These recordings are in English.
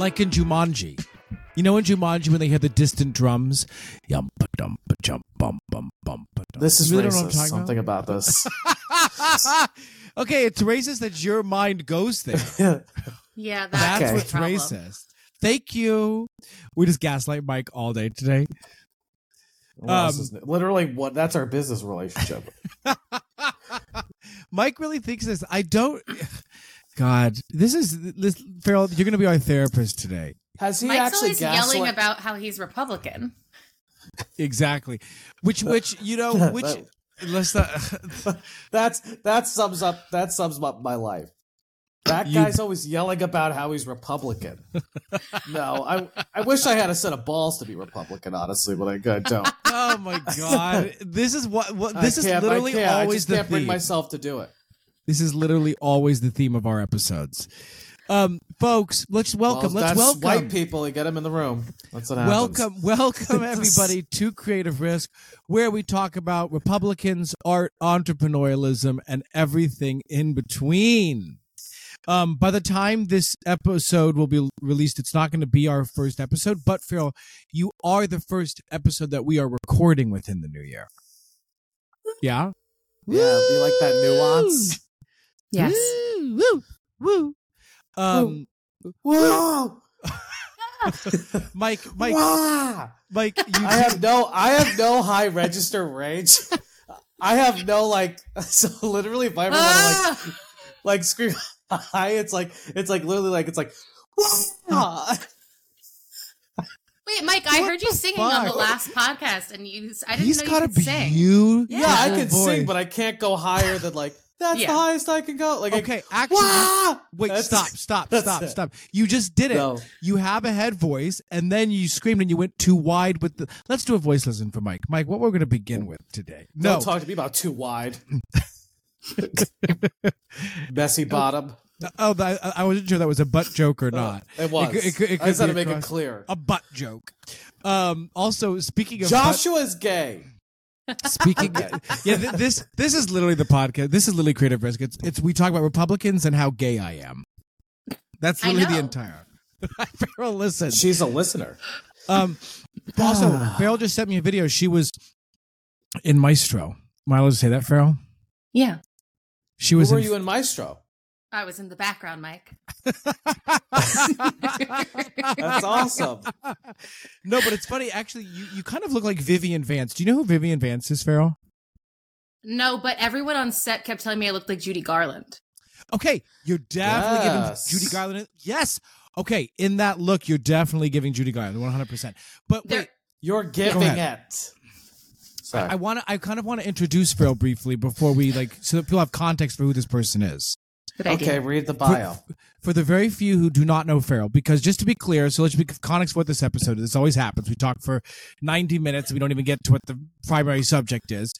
like in Jumanji. You know in Jumanji when they hear the distant drums, yum, dump, jump, bum, bum, bum. This is You really don't know what I'm racist. talking Something about this. okay, it's racist that your mind goes there. Yeah, that's, That's Okay. the what's problem. racist. Thank you. We just gaslight Mike all day today. What else Um, is new? Literally, what? That's our business relationship. Mike really thinks this. I don't. God, this is this. Farrell, you're going to be our therapist today. Has he Mike's actually always yelling gaslit? about how he's Republican. Exactly. Which, which you know, which. Let's not. That's that sums up that sums up my life. That You- guy's always yelling about how he's Republican. no, I I wish I had a set of balls to be Republican, honestly, but I, I don't. oh my God! This is what. what this I is can't- I literally can't. I always just the can't bring myself to do it. This is literally always the theme of our episodes. Um, folks, let's welcome. Well, let's that's welcome. white people. You get them in the room. That's what happens. Welcome, welcome everybody to Creative Risk, where we talk about Republicans, art, entrepreneurialism, and everything in between. Um, by the time this episode will be released, it's not going to be our first episode, but Phil, you are the first episode that we are recording within the new year. Yeah. Yeah, do you like that nuance? Yes. Woo, woo, woo. Um, Whoa! Mike, Mike, Wah! Mike, you I have no I have no high register range. I have no like so literally if I ever want Ah! to like like scream high, it's like it's like literally like it's like "Wah!" Wait, Mike, I What heard you the singing on the last podcast, and you. I didn't he's know got you a could sing. beautiful Yeah, I can voice. sing, but I can't go higher than like that's Yeah. the highest I can go. Like I- Okay, actually, Wah! wait, That's- stop, stop, stop, it. stop. You just did it. No. You have a head voice, and then you screamed and you went too wide with the. Let's do a voice lesson for Mike. Mike, what we're going to begin with today? No, Don't talk to me about too wide. Messy bottom. oh, I, I wasn't sure that was a butt joke or not. It was. It, could- it I just had to make it clear. A butt joke. Um. Also, speaking of butt- Joshua's gay. Speaking, yeah, th- this this is literally the podcast. This is literally creative risk. It's it's we talk about Republicans and how gay I am. That's I literally the entire. Farrell, listen. She's a listener. Um, also, Farrell just sent me a video. She was in Maestro. Am I allowed to say that, Farrell? Yeah, She Who was. were in, you in Maestro? I was in the background, Mike. That's awesome. no, but it's funny. Actually, you you kind of look like Vivian Vance. Do you know who Vivian Vance is, Farrell? No, but everyone on set kept telling me I looked like Judy Garland. Okay, you're definitely Yes. giving Judy Garland. Yes. Okay, in that look, you're definitely giving Judy Garland 100. percent But There- wait, You're giving it. Sorry. I want to. I kind of want to introduce Farrell briefly before we like, so that people have context for who this person is. Good idea. okay, read the bio. For the very few who do not know Farrell, because just to be clear, so let's be context for what this episode is. This always happens. We talk for 90 minutes and we don't even get to what the primary subject is.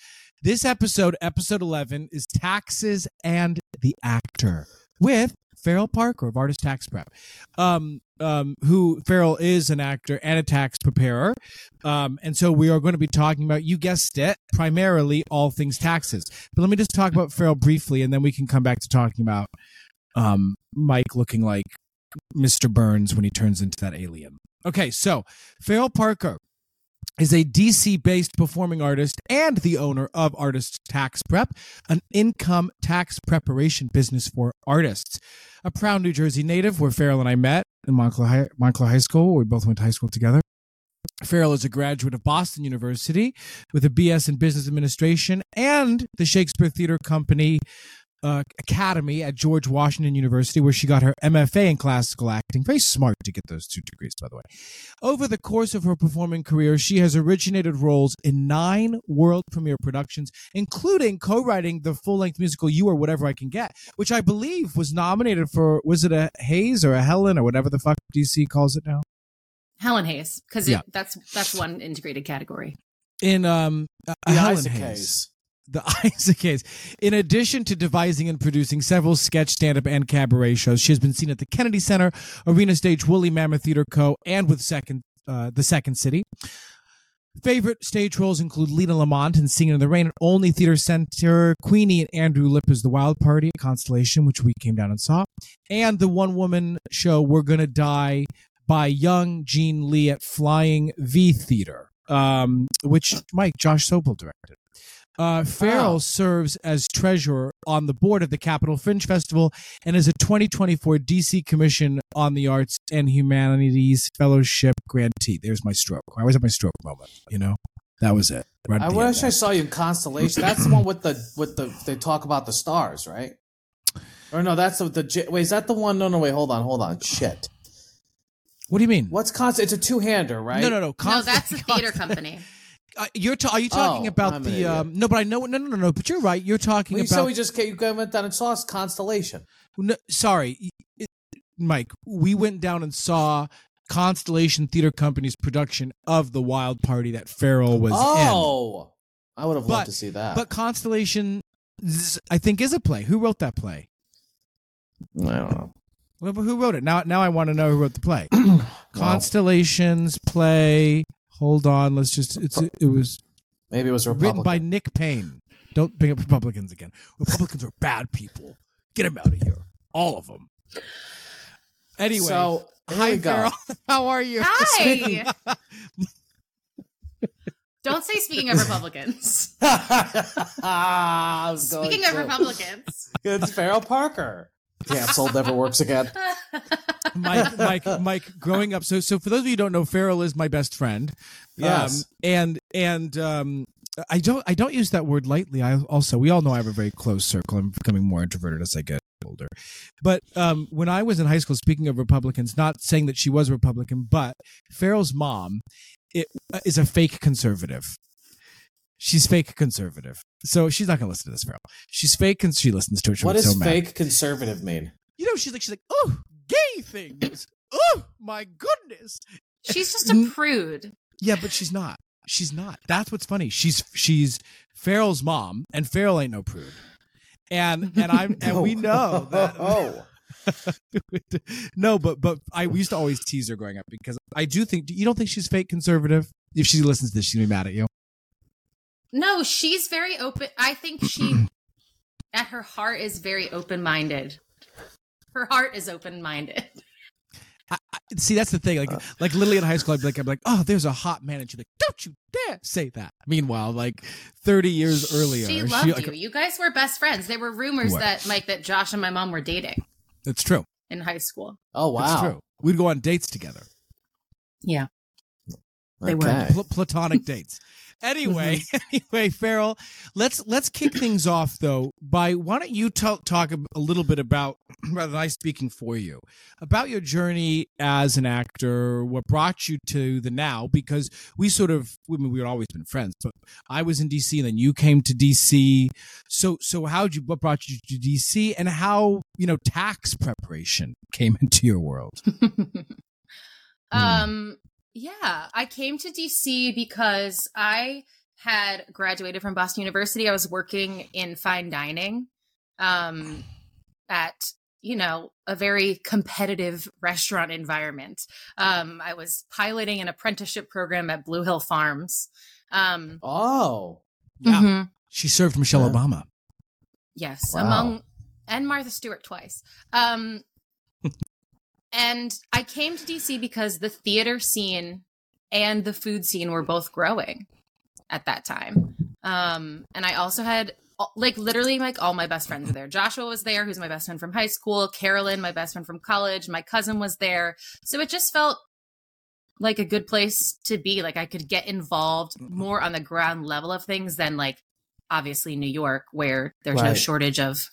This episode, episode 11, is taxes and the actor with Farrell Parker of Artist Tax Prep. Um, um, who Farrell is an actor and a tax preparer. Um, and so we are going to be talking about, you guessed it, primarily all things taxes. But let me just talk about Farrell briefly and then we can come back to talking about um, Mike looking like Mr. Burns when he turns into that alien. Okay, so Farrell Parker is a DC based performing artist and the owner of Artist Tax Prep, an income tax preparation business for artists. A proud New Jersey native where Farrell and I met in Montclair High, Montclair High School. We both went to high school together. Farrell is a graduate of Boston University with a BS in Business Administration and the Shakespeare Theater Company uh, Academy at George Washington University, where she got her MFA in classical acting. Very smart to get those two degrees, by the way. Over the course of her performing career, she has originated roles in nine world premiere productions, including co-writing the full-length musical "You Are Whatever I Can Get," which I believe was nominated for was it a Hayes or a Helen or whatever the fuck DC calls it now Helen Hayes, because Yeah. that's that's one integrated category. in um a, a The Helen Isaac Hayes. Hayes. The Isaac Hayes. In addition to devising and producing several sketch, stand-up, and cabaret shows, she has been seen at the Kennedy Center, Arena Stage, Woolly Mammoth Theater Co., and with Second, uh, the Second City. Favorite stage roles include Lina Lamont in Singing in the Rain at Olney Theater Center, Queenie and Andrew Lippa's The Wild Party at Constellation, which we came down and saw, and the one woman show We're Gonna Die by Young Jean Lee at Flying V Theater, um, which Mike Josh Sobel directed. Uh, Farrell Wow. serves as treasurer on the board of the Capital Fringe Festival and is a 2024 DC Commission on the Arts and Humanities Fellowship grantee. There's my stroke. I always have my stroke moment. You know, that was it. Right I wish I saw you in Constellation. That's the one with the with the they talk about the stars, right? Or no, that's the, the wait. Is that the one? No, no, wait. Hold on, hold on. Shit. What do you mean? What's Const? It's a two hander, right? No, no, no. no, that's the theater company. Uh, you're ta- are you talking Oh, about I'm the um? No, but I know. No, no, no, no. But you're right. You're talking Well, you about. said we just came, you went down and saw Constellation. No, sorry, it- Mike. We went down and saw Constellation Theater Company's production of the Wild Party that Farrell was in. Oh, I would have But- loved to see that. But Constellation, I think, is a play. Who wrote that play? I don't know. Well, Who wrote it? Now, now I want to know who wrote the play. Constellations play. Hold on. Let's just. It's. It was Maybe it was written by Nick Payne. Don't bring up Republicans again. Republicans are bad people. Get them out of here. All of them. Anyway, so hi we go. Farrell. How are you? Hi. Don't say speaking of Republicans. I was going Speaking of to. Republicans. it's Farrell Parker. Canceled, never works again. Mike, Mike, Mike. Growing up, so so for those of you who don't know, Farrell is my best friend. Yes. Um, and and um, I don't I don't use that word lightly. I also we all know I have a very close circle. I'm becoming more introverted as I get older. But um, when I was in high school, speaking of Republicans, not saying that she was a Republican, but Farrell's mom it, is a fake conservative. She's fake conservative, so she's not going to listen to this, Farrell. She's fake, and she listens to it. She'll What does so mad. fake conservative mean? You know, she's like, she's like, oh, gay things. Oh my goodness. She's just a prude. Yeah, but she's not. She's not. That's what's funny. She's she's Farrell's mom, and Farrell ain't no prude. And and I'm and we know that. Oh, no, but but I we used to always tease her growing up because I do think you don't think she's fake conservative. If she listens to this, she's gonna be mad at you. No, she's very open. I think she, at her heart, is very open minded. Her heart is open minded. I, I, see, that's the thing. Like, like literally in high school, I'd be like, I'm like, oh, there's a hot man, and she's like, don't you dare say that. Meanwhile, like 30 years earlier, She loved like, you. You guys were best friends. There were rumors What? that Mike that Josh and my mom were dating It's true. in high school. oh It's wow. true. We'd go on dates together, Yeah. They were. Pl- platonic dates. Anyway, anyway, Farrell, let's let's kick things off though by why don't you tell talk a, little bit about rather than I speaking for you about your journey as an actor, what brought you to the now because we sort of I mean we had always been friends, but I was in DC and then you came to DC. So so how'd you what brought you to DC and how you know tax preparation came into your world? um yeah, I came to DC because I had graduated from Boston University. I was working in fine dining um at you know, a very competitive restaurant environment. Um I was piloting an apprenticeship program at Blue Hill Farms. Um Oh, Yeah. mhm. She served Michelle Yeah. Obama. Yes, Wow. among and Martha Stewart twice. Um and I came to DC because the theater scene and the food scene were both growing at that time. Um and I also had like literally like all my best friends were there. Joshua was there, who's my best friend from high school, Carolyn, my best friend from college, my cousin was there. So it just felt like a good place to be. Like I could get involved more on the ground level of things than like obviously New York, where there's no shortage of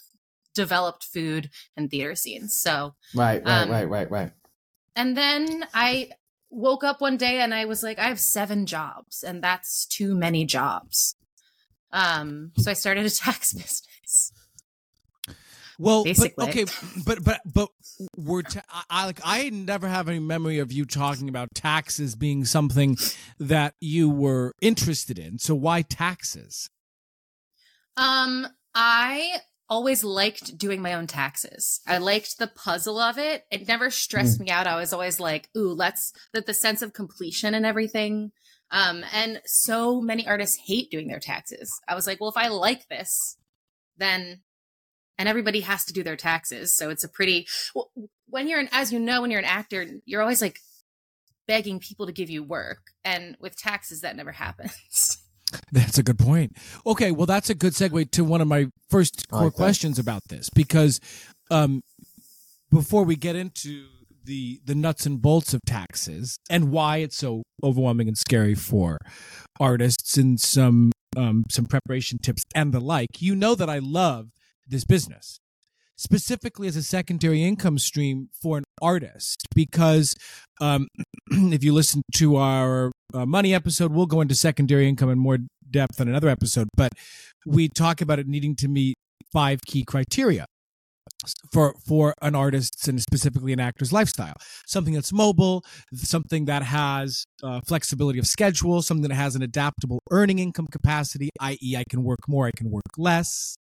developed food and theater scenes. So, right, right, Um, right, right, right. and then I woke up one day and I was like, I have seven jobs, and that's too many jobs. Um, so I started a tax business. Well, Basically. but okay, but but but we're ta- I, I like I never have any memory of you talking about taxes being something that you were interested in. So why taxes? Um, I always liked doing my own taxes. I liked the puzzle of it. It never stressed me out. I was always like, ooh, let's that the sense of completion and everything Um, and so many artists hate doing their taxes. I was like, well, if I like this, then, and everybody has to do their taxes. So it's a pretty, well, when you're an, as you know, when you're an actor, you're always like begging people to give you work. And with taxes, that never happens. That's a good point. Okay, well, that's a good segue to one of my first core like questions about this because um, before we get into the the nuts and bolts of taxes and why it's so overwhelming and scary for artists and some um, some preparation tips and the like, you know that I love this business specifically as a secondary income stream for an artist because um, if you listen to our uh, money episode we'll go into secondary income in more depth in another episode but we talk about it needing to meet five key criteria for for an artist's and specifically an actor's lifestyle. Something that's mobile something that has uh, flexibility of schedule something that has an adaptable earning income capacity i.e i can work more i can work less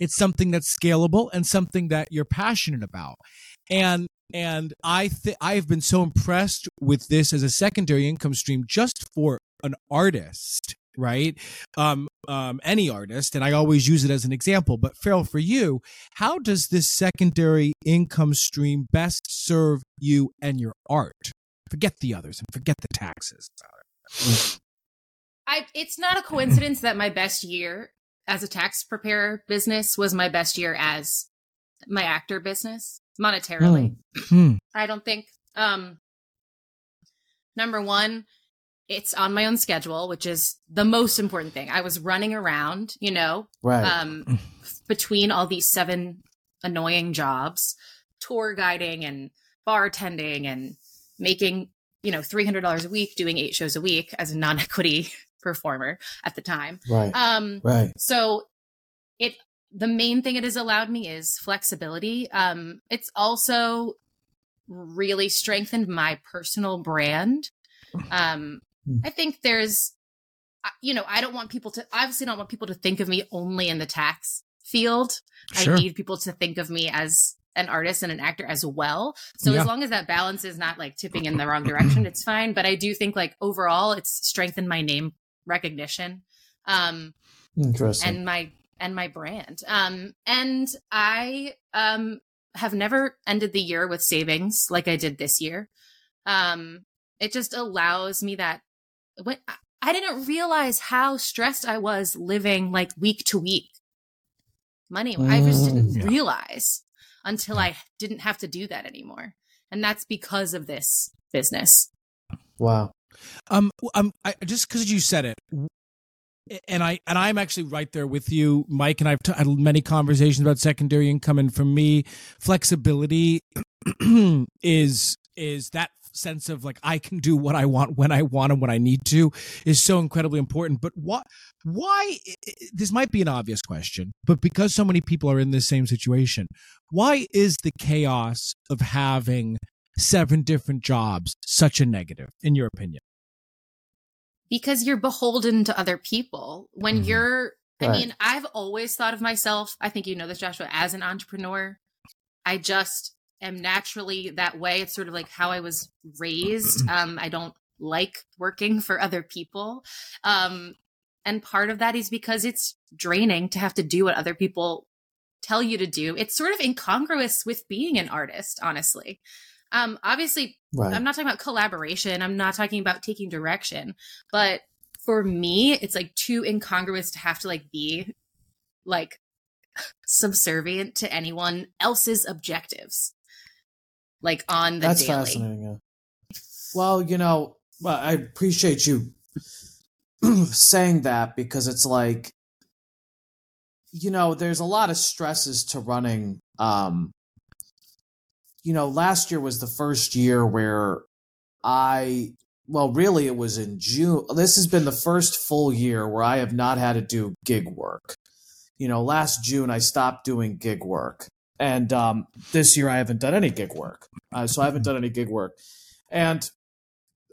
it's something that's scalable and something that you're passionate about. And and i th- i have been so impressed with this as a secondary income stream just for an artist right? Um um any artist and i always use it as an example but Farrell for you how does this secondary income stream best serve you and your art? Forget the others and forget the taxes. I, it's not a coincidence that my best year as a tax preparer business was my best year as my actor business monetarily. Hmm. I don't think. Um, number one, it's on my own schedule, which is the most important thing. I was running around, you know, Right. um, between all these seven annoying jobs, tour guiding and bartending and making, you know, $300 a week, doing eight shows a week as a non equity performer at the time. right. Um, right. so it the main thing it has allowed me is flexibility. Um, it's also really strengthened my personal brand. Um, Hmm. I think there's, you know, I don't want people to obviously don't want people to think of me only in the tax field. Sure. I need people to think of me as an artist and an actor as well. So Yeah. as long as that balance is not like tipping in the wrong direction, it's fine. But I do think like overall, it's strengthened my name recognition. Um, Interesting. and my and my brand. Um, and I um have never ended the year with savings like I did this year. Um, it just allows me that when I- didn't realize how stressed I was living like week to week. Money, I just didn't Mm. Yeah. realize until I didn't have to do that anymore, and that's because of this business. wow. Um, um, I, just because you said it, and I and I'm actually right there with you, Mike. And I've t- had many conversations about secondary income, and for me, flexibility is is that sense of like I can do what I want when I want and when I need to is so incredibly important. But what? Why? This might be an obvious question, but because so many people are in this same situation, why is the chaos of having seven different jobs such a negative, in your opinion? Because you're beholden to other people. When Mhm. you're i Right. mean i've always thought of myself i think you know this joshua as an entrepreneur. I just am naturally that way. It's sort of like how i was raised. Um i don't like working for other people. Um and part of that is because it's draining to have to do what other people tell you to do. It's sort of incongruous with being an artist honestly um obviously Right. I'm not talking about collaboration. I'm not talking about taking direction. But for me, it's like too incongruous to have to like be like subservient to anyone else's objectives. Like on the That's daily. fascinating. Yeah. Well, you know, well, I appreciate you saying that because it's like, you know, there's a lot of stresses to running. Um, you know, last year was the first year where I, well, really, it was in June. This has been the first full year where I have not had to do gig work. You know, last June I stopped doing gig work, and um, this year I haven't done any gig work. Uh, so I haven't done any gig work, and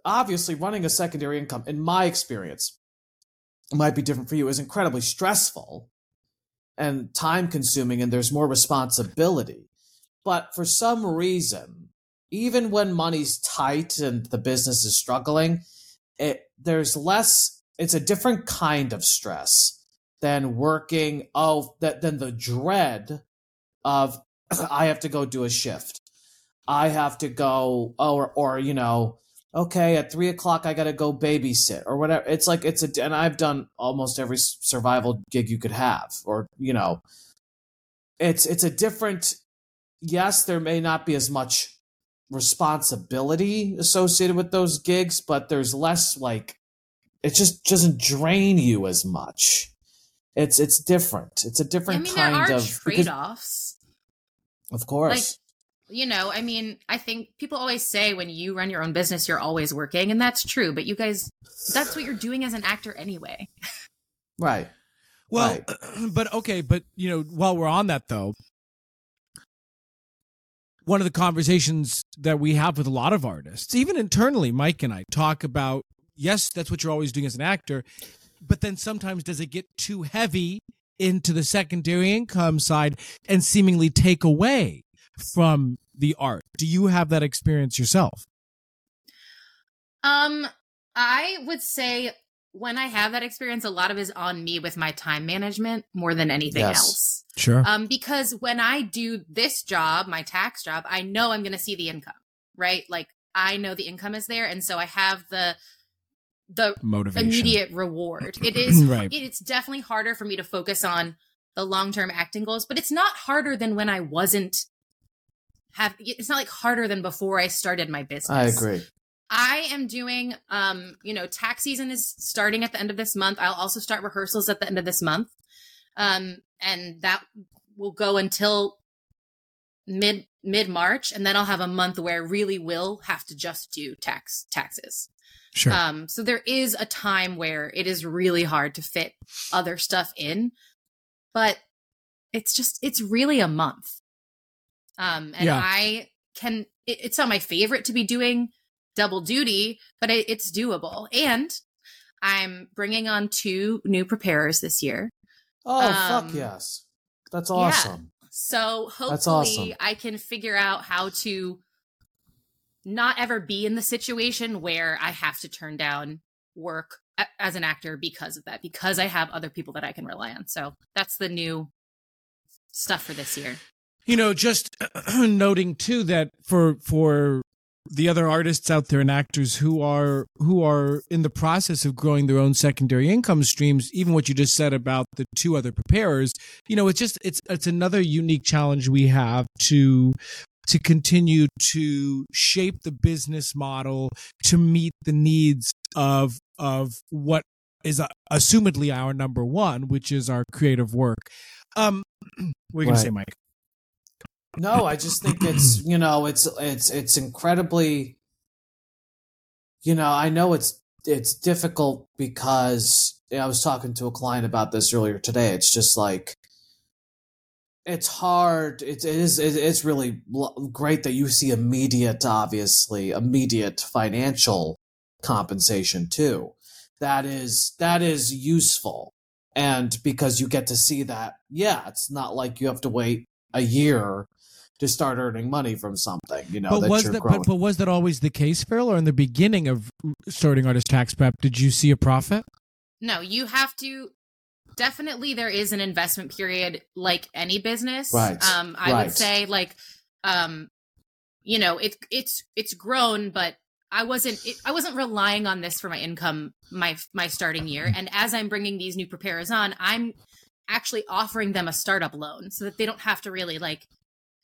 obviously, running a secondary income, in my experience, might be different for you, is incredibly stressful and time consuming, and there's more responsibility. But for some reason, even when money's tight and the business is struggling, it there's less it's a different kind of stress than working oh that than the dread of I have to go do a shift. I have to go oh, or or you know okay at three o'clock I got to go babysit or whatever. It's like it's a and I've done almost every survival gig you could have or you know it's it's a different yes there may not be as much responsibility associated with those gigs but there's less like it just doesn't drain you as much it's it's different it's a different I mean, kind there are of trade offs. of course You know, I mean, I think people always say when you run your own business, you're always working, and that's true. But you guys, that's what you're doing as an actor anyway. right Well, Right. but okay, but you know, while we're on that though, one of the conversations that we have with a lot of artists, even internally, Mike and I talk about yes, that's what you're always doing as an actor, but then sometimes does it get too heavy into the secondary income side and seemingly take away from the art? Do you have that experience yourself? Um, I would say when I have that experience, a lot of it is on me with my time management more than anything Yes. else. Sure. Um, because when I do this job, my tax job, I know I'm going to see the income, right? Like I know the income is there, and so I have the the Motivation. immediate reward. It is Right. It's definitely harder for me to focus on the long term acting goals, but it's not harder than when I wasn't have. It's not like harder than before I started my business. i agree I am doing, um, you know, tax season is starting at the end of this month. I'll also start rehearsals at the end of this month. Um, and that will go until mid mid March, and then I'll have a month where I really will have to just do tax taxes. Sure. Um, so there is a time where it is really hard to fit other stuff in, but it's just it's really a month. Um, and Yeah. I can. It, it's not my favorite to be doing double duty, but it, it's doable. And I'm bringing on two new preparers this year. oh Um, fuck yes that's yeah. awesome So hopefully awesome. I can figure out how to not ever be in the situation where I have to turn down work a- as an actor because of that, because I have other people that I can rely on. So that's the new stuff for this year. you know just noting too that for for the other artists out there and actors who are who are in the process of growing their own secondary income streams even what you just said about the two other preparers you know it's just it's it's another unique challenge we have to to continue to shape the business model to meet the needs of of what is assumedly our number one which is our creative work. Um what are you gonna say mike No, I just think it's you know it's it's it's incredibly. You know, I know it's it's difficult because you know, I was talking to a client about this earlier today. It's just like it's hard. It, it is it, it's really great that you see immediate, obviously immediate financial compensation too. That is that is useful, and because you get to see that, yeah, it's not like you have to wait a year to start earning money from something, you know, but that was that but, but was that always the case, Phil? Or in the beginning of starting artist tax prep, did you see a profit? No, you have to definitely there is an investment period like any business. Right, Um I right. would say like um you know, it it's it's grown but I wasn't it, I wasn't relying on this for my income my my starting year and as I'm bringing these new preparers on, I'm actually offering them a startup loan so that they don't have to really like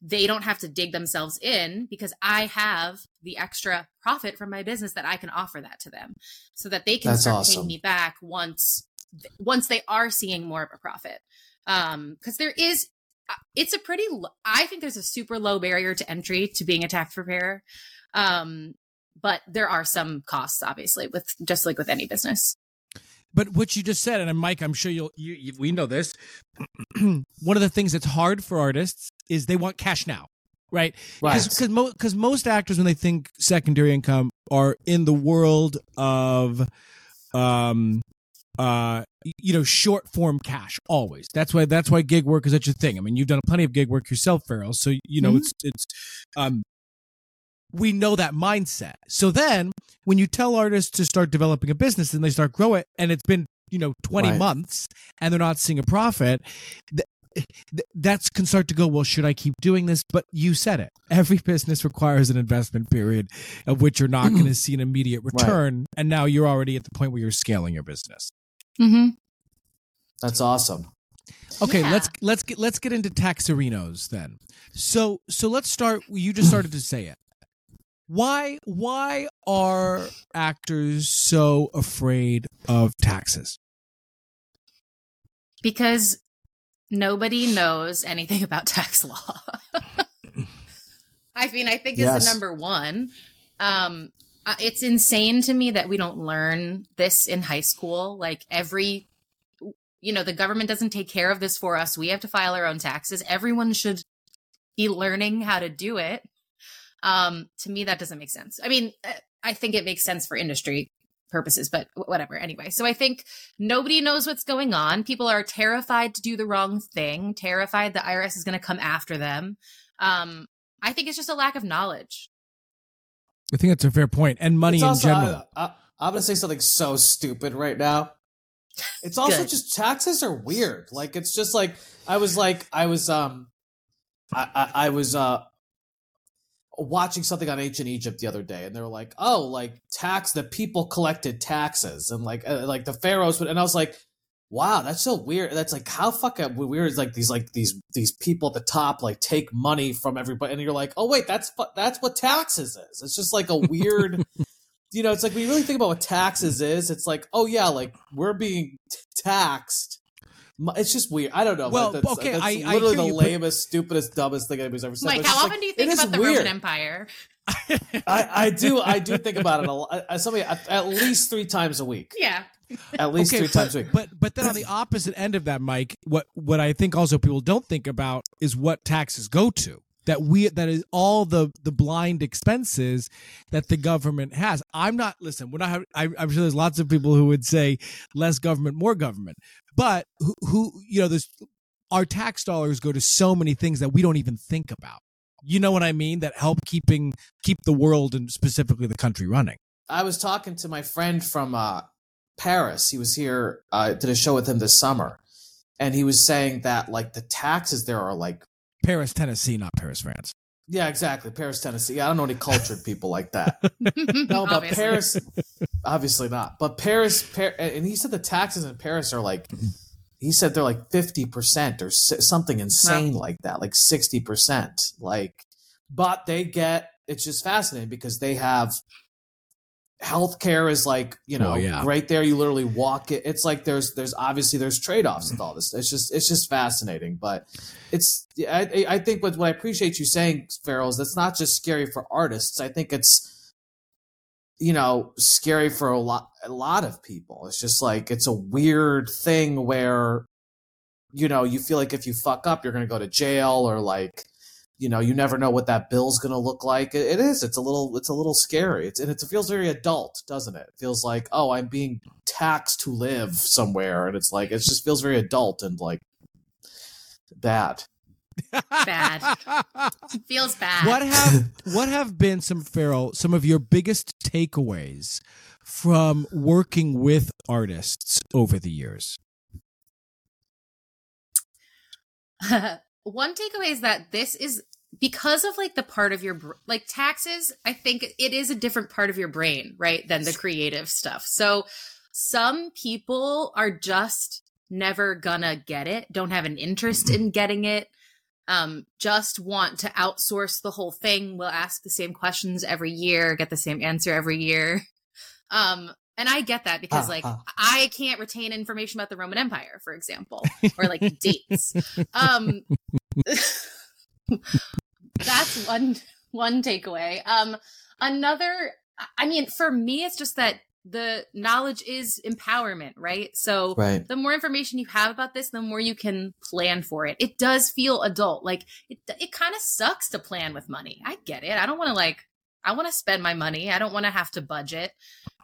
they don't have to dig themselves in because I have the extra profit from my business that I can offer that to them so that they can That's start awesome. paying me back once once they are seeing more of a profit. Um cuz there is uh, it's a pretty I think there's a super low barrier to entry to being a tax preparer. Um but there are some costs obviously with just like with any business. But what you just said, and Mike, I'm sure you'll you, you we know this. One of the things that's hard for artists is they want cash now, right? Right. Because mo- most actors, when they think secondary income, are in the world of, um, uh, you know, short form cash. Always. That's why. That's why gig work is such a thing. I mean, you've done plenty of gig work yourself, Farrell. So you know, Mhm. it's it's, um, we know that mindset. So then when you tell artists to start developing a business and they start grow it, and it's been you know 20 Right. months and they're not seeing a profit. Th- th- That's can start to go. Well, should I keep doing this? But you said it. Every business requires an investment period of which you're not going to see an immediate Right. return, and now you're already at the point where you're scaling your business. Mm-hmm. That's awesome. Okay, Yeah. let's let's get let's get into taxerinos then. So so let's start. You just started to say it. Why why are actors so afraid of taxes? Because nobody knows anything about tax law. I mean, I think is Yes. the number one. Um, it's insane to me that we don't learn this in high school. Like every, you know, the government doesn't take care of this for us. We have to file our own taxes. Everyone should be learning how to do it. Um, to me, that doesn't make sense. I mean, I think it makes sense for industry purposes, but whatever. Anyway, so I think nobody knows what's going on. People are terrified to do the wrong thing, terrified the IRS is going to come after them. Um, I think it's just a lack of knowledge. I think that's a fair point. And money It's in also- general. I, I, I'm gonna say something so stupid right now. It's also Good. just taxes are weird. Like it's just like I was like I was um I I, I was uh watching something on ancient Egypt the other day, and they were like, "Oh, like tax the people collected taxes," and like uh, like the pharaohs would, and I was like, "Wow, that's so weird." That's like how fucking weird is like these like these these people at the top like take money from everybody, and you're like, "Oh wait, that's that's what taxes is." It's just like a weird. You know, it's like when you really think about what taxes is, it's like, oh yeah, like we're being t- taxed. Mu- It's just weird. I don't know. Well, that's, okay, that's I- I literally hear the you, lamest, stupidest, dumbest thing anybody's ever said. but Mike, how often like, do you think about the weird. Roman Empire? I, I do. I do think about it a lot. uh, Somebody at, at least three times a week. Yeah. At least three but, times a week. But but then on the opposite end of that, Mike, what what I think also people don't think about is what taxes go to. That we that is all the the blind expenses that the government has. I'm not listen. We're not. I, I'm sure there's lots of people who would say less government, more government. But who, who you know, there's our tax dollars go to so many things that we don't even think about. You know what I mean? That help keeping keep the world and specifically the country running. I was talking to my friend from uh, Paris. He was here, uh, did a show with him this summer, and he was saying that like the taxes there are like Paris, Tennessee, not Paris, France. Yeah, exactly Paris, Tennessee. I don't know any cultured people like that. No, but Obviously. Paris, obviously not. But Paris, Par- and he said the taxes in Paris are like, he said they're like fifty percent or s- something insane like that, like sixty percent. Like, but they get it's just fascinating because they have healthcare is like you oh, know Oh, yeah. right there. You literally walk it. It's like there's there's obviously there's trade offs with all this. It's just it's just fascinating, but it's I I- I think what what I appreciate you saying, Farrell, is that's not just scary for artists. I think it's you know scary for a lot a lot of people. It's just like it's a weird thing where you know you feel like if you fuck up, you're gonna go to jail or like you know you never know what that bill's gonna look like. It, it is. It's a little. It's a little scary. It's and it feels very adult, doesn't it? It feels like oh, I'm being taxed to live somewhere, and it's like it just feels very adult and like bad. Bad. Feels bad. What have what have been some Farrell some of your biggest takeaways from working with artists over the years? one takeaway is that this is because of like the part of your br- like taxes i think it is a different part of your brain right than the creative stuff. So some people are just never gonna get it don't have an interest in getting it um just want to outsource the whole thing will ask the same questions every year get the same answer every year. Um and i get that because Ah, like ah. i can't retain information about the roman empire for example or like dates. Um that's one one takeaway. Um another i mean for me it's just that the knowledge is empowerment right? So Right. the more information you have about this the more you can plan for it. It does feel adult. Like it, it kind of sucks to plan with money. I get it. I don't want to like i want to spend my money. I don't want to have to budget.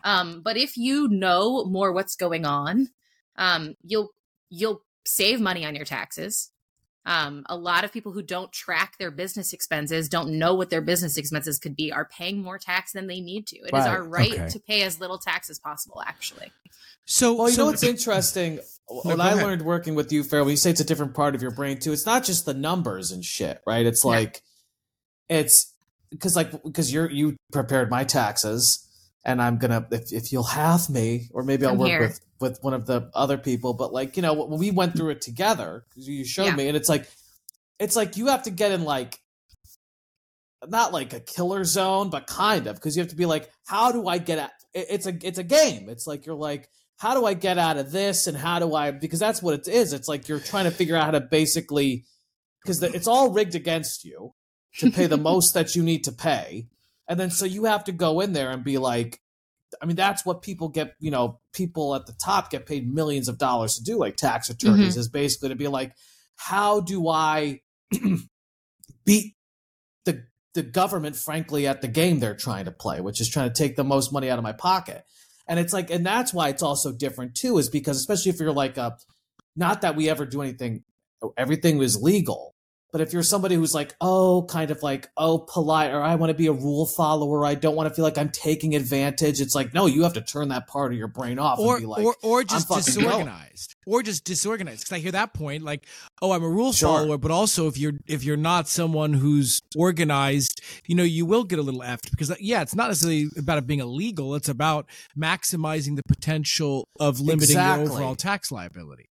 Um but if you know more what's going on um you'll you'll save money on your taxes Um, a lot of people who don't track their business expenses, don't know what their business expenses could be, are paying more tax than they need to. It is Right. our right Okay. to pay as little tax as possible, actually. So, Well, you so know what's interesting? What go I ahead. learned working with you, Farrell, when you say it's a different part of your brain too, it's not just the numbers and shit, right? It's No. like, it's because like because you're you prepared my taxes, and I'm gonna if if you'll have me, or maybe I'll I'm work here. with with one of the other people. But like you know, we went through it together. you showed Yeah. me, and it's like, it's like you have to get in like. Not like a killer zone, but kind of, because you have to be like, how do I get at? It's a it's a game. It's like you're like, how do I get out of this and how do I because that's what it is. It's like you're trying to figure out how to basically because it's all rigged against you to pay the most that you need to pay. And then so you have to go in there and be like I mean that's what people get, you know, people at the top get paid millions of dollars to do like tax mm-hmm. attorneys is basically to be like how do I beat the the government frankly at the game they're trying to play, which is trying to take the most money out of my pocket. And it's like, and that's why it's also different too, is because especially if you're like a, not that we ever do anything, everything was legal. But if you're somebody who's like, oh, kind of like, oh, polite, or I want to be a rule follower, I don't want to feel like I'm taking advantage. It's like, no, you have to turn that part of your brain off or and be like, or or just disorganized, or just disorganized. Because I hear that point, like, oh, I'm a rule Sure. follower, but also if you're if you're not someone who's organized, you know, you will get a little effed. Because uh, yeah, it's not necessarily about it being illegal; it's about maximizing the potential of limiting Exactly. your overall tax liability.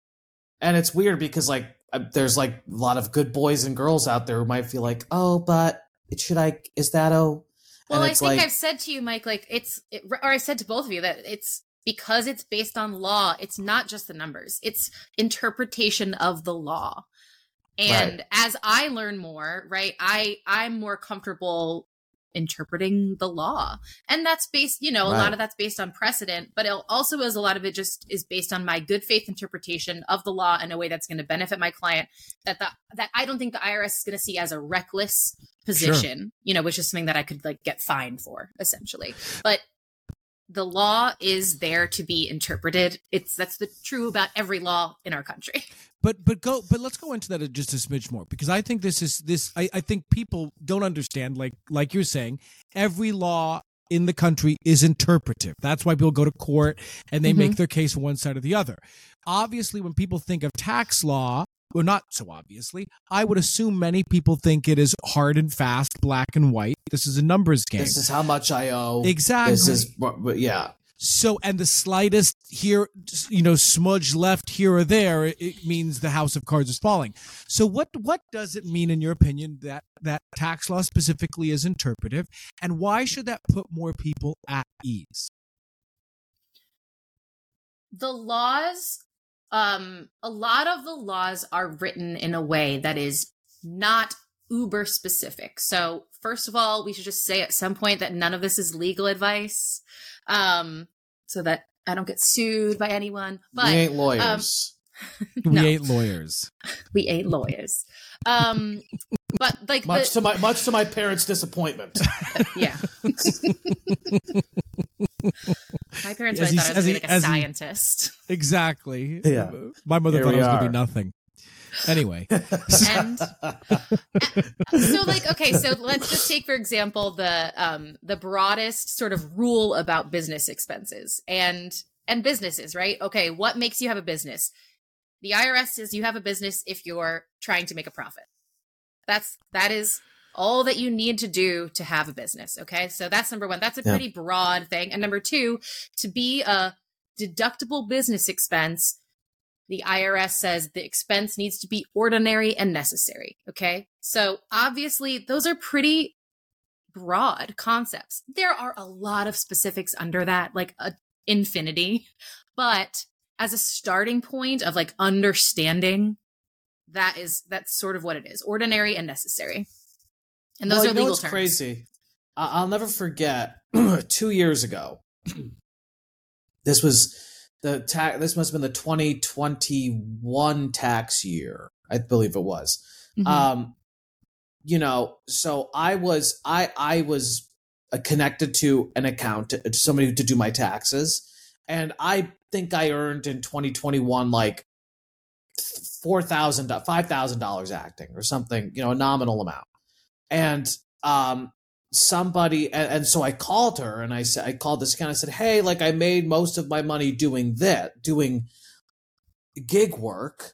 and it's weird because like Uh, there's like a lot of good boys and girls out there who might feel like, oh, but should I? Is that oh? Well, I think like, I've said to you, Mike, like it's, it, or I said to both of you that it's because it's based on law. It's not just the numbers; it's interpretation of the law. And as I learn more, right, I I'm more comfortable interpreting the law, and that's based, you know, a lot of that's based on precedent, but it also is a lot of it just is based on my good faith interpretation of the law in a way that's going to benefit my client. That the that I don't think the IRS is going to see as a reckless position, you know, which is something that I could like get fined for essentially. But the law is there to be interpreted. It's that's the true about every law in our country. But but go but let's go into that just a smidge more because I think this is this I, I think people don't understand like like you're saying every law in the country is interpretive. That's why people go to court and they Mhm. make their case one side or the other. Obviously, when people think of tax law, well, not so obviously, I would assume many people think it is hard and fast, black and white. This is a numbers game. this is how much I owe. exactly. This is, what- what- yeah. So, and the slightest here, you know, smudge left here or there, it- it means the house of cards is falling. So, what what does it mean, in your opinion, that that tax law specifically is interpretive, and why should that put more people at ease? the laws um a lot of the laws are written in a way that is not uber specific so first of all we should just say at some point that none of this is legal advice um so that i don't get sued by anyone but we ain't lawyers. We No. ain't lawyers. we ain't lawyers um but like much the, to my much to my parents' disappointment. yeah my parents As really he- thought i was gonna be he- like a as he- scientist Exactly. Yeah. My mother Here thought I we was going to be nothing. Anyway, and so like okay so let's just take for example the um the broadest sort of rule about business expenses and and businesses right okay what makes you have a business the irs says you have a business if you're trying to make a profit that's that is all that you need to do to have a business okay so that's number one that's a Yeah. pretty broad thing and number two to be a deductible business expense the IRS says the expense needs to be ordinary and necessary. Okay. So obviously, those are pretty broad concepts. There are a lot of specifics under that, like a infinity. But as a starting point of like understanding, that is, that's sort of what it is ordinary and necessary. And those Well, are you know legal terms. crazy. I- I'll never forget two years ago. This was the tax. This must have been the 2021 tax year, I believe it was. Mhm. Um, you know, so I was I I was uh, connected to an account to somebody to do my taxes, and I think I earned in 2021 like four thousand five thousand dollars acting or something you know a nominal amount and um somebody and, and, so i called her and i said i called this kind of said hey like i made most of my money doing that doing gig work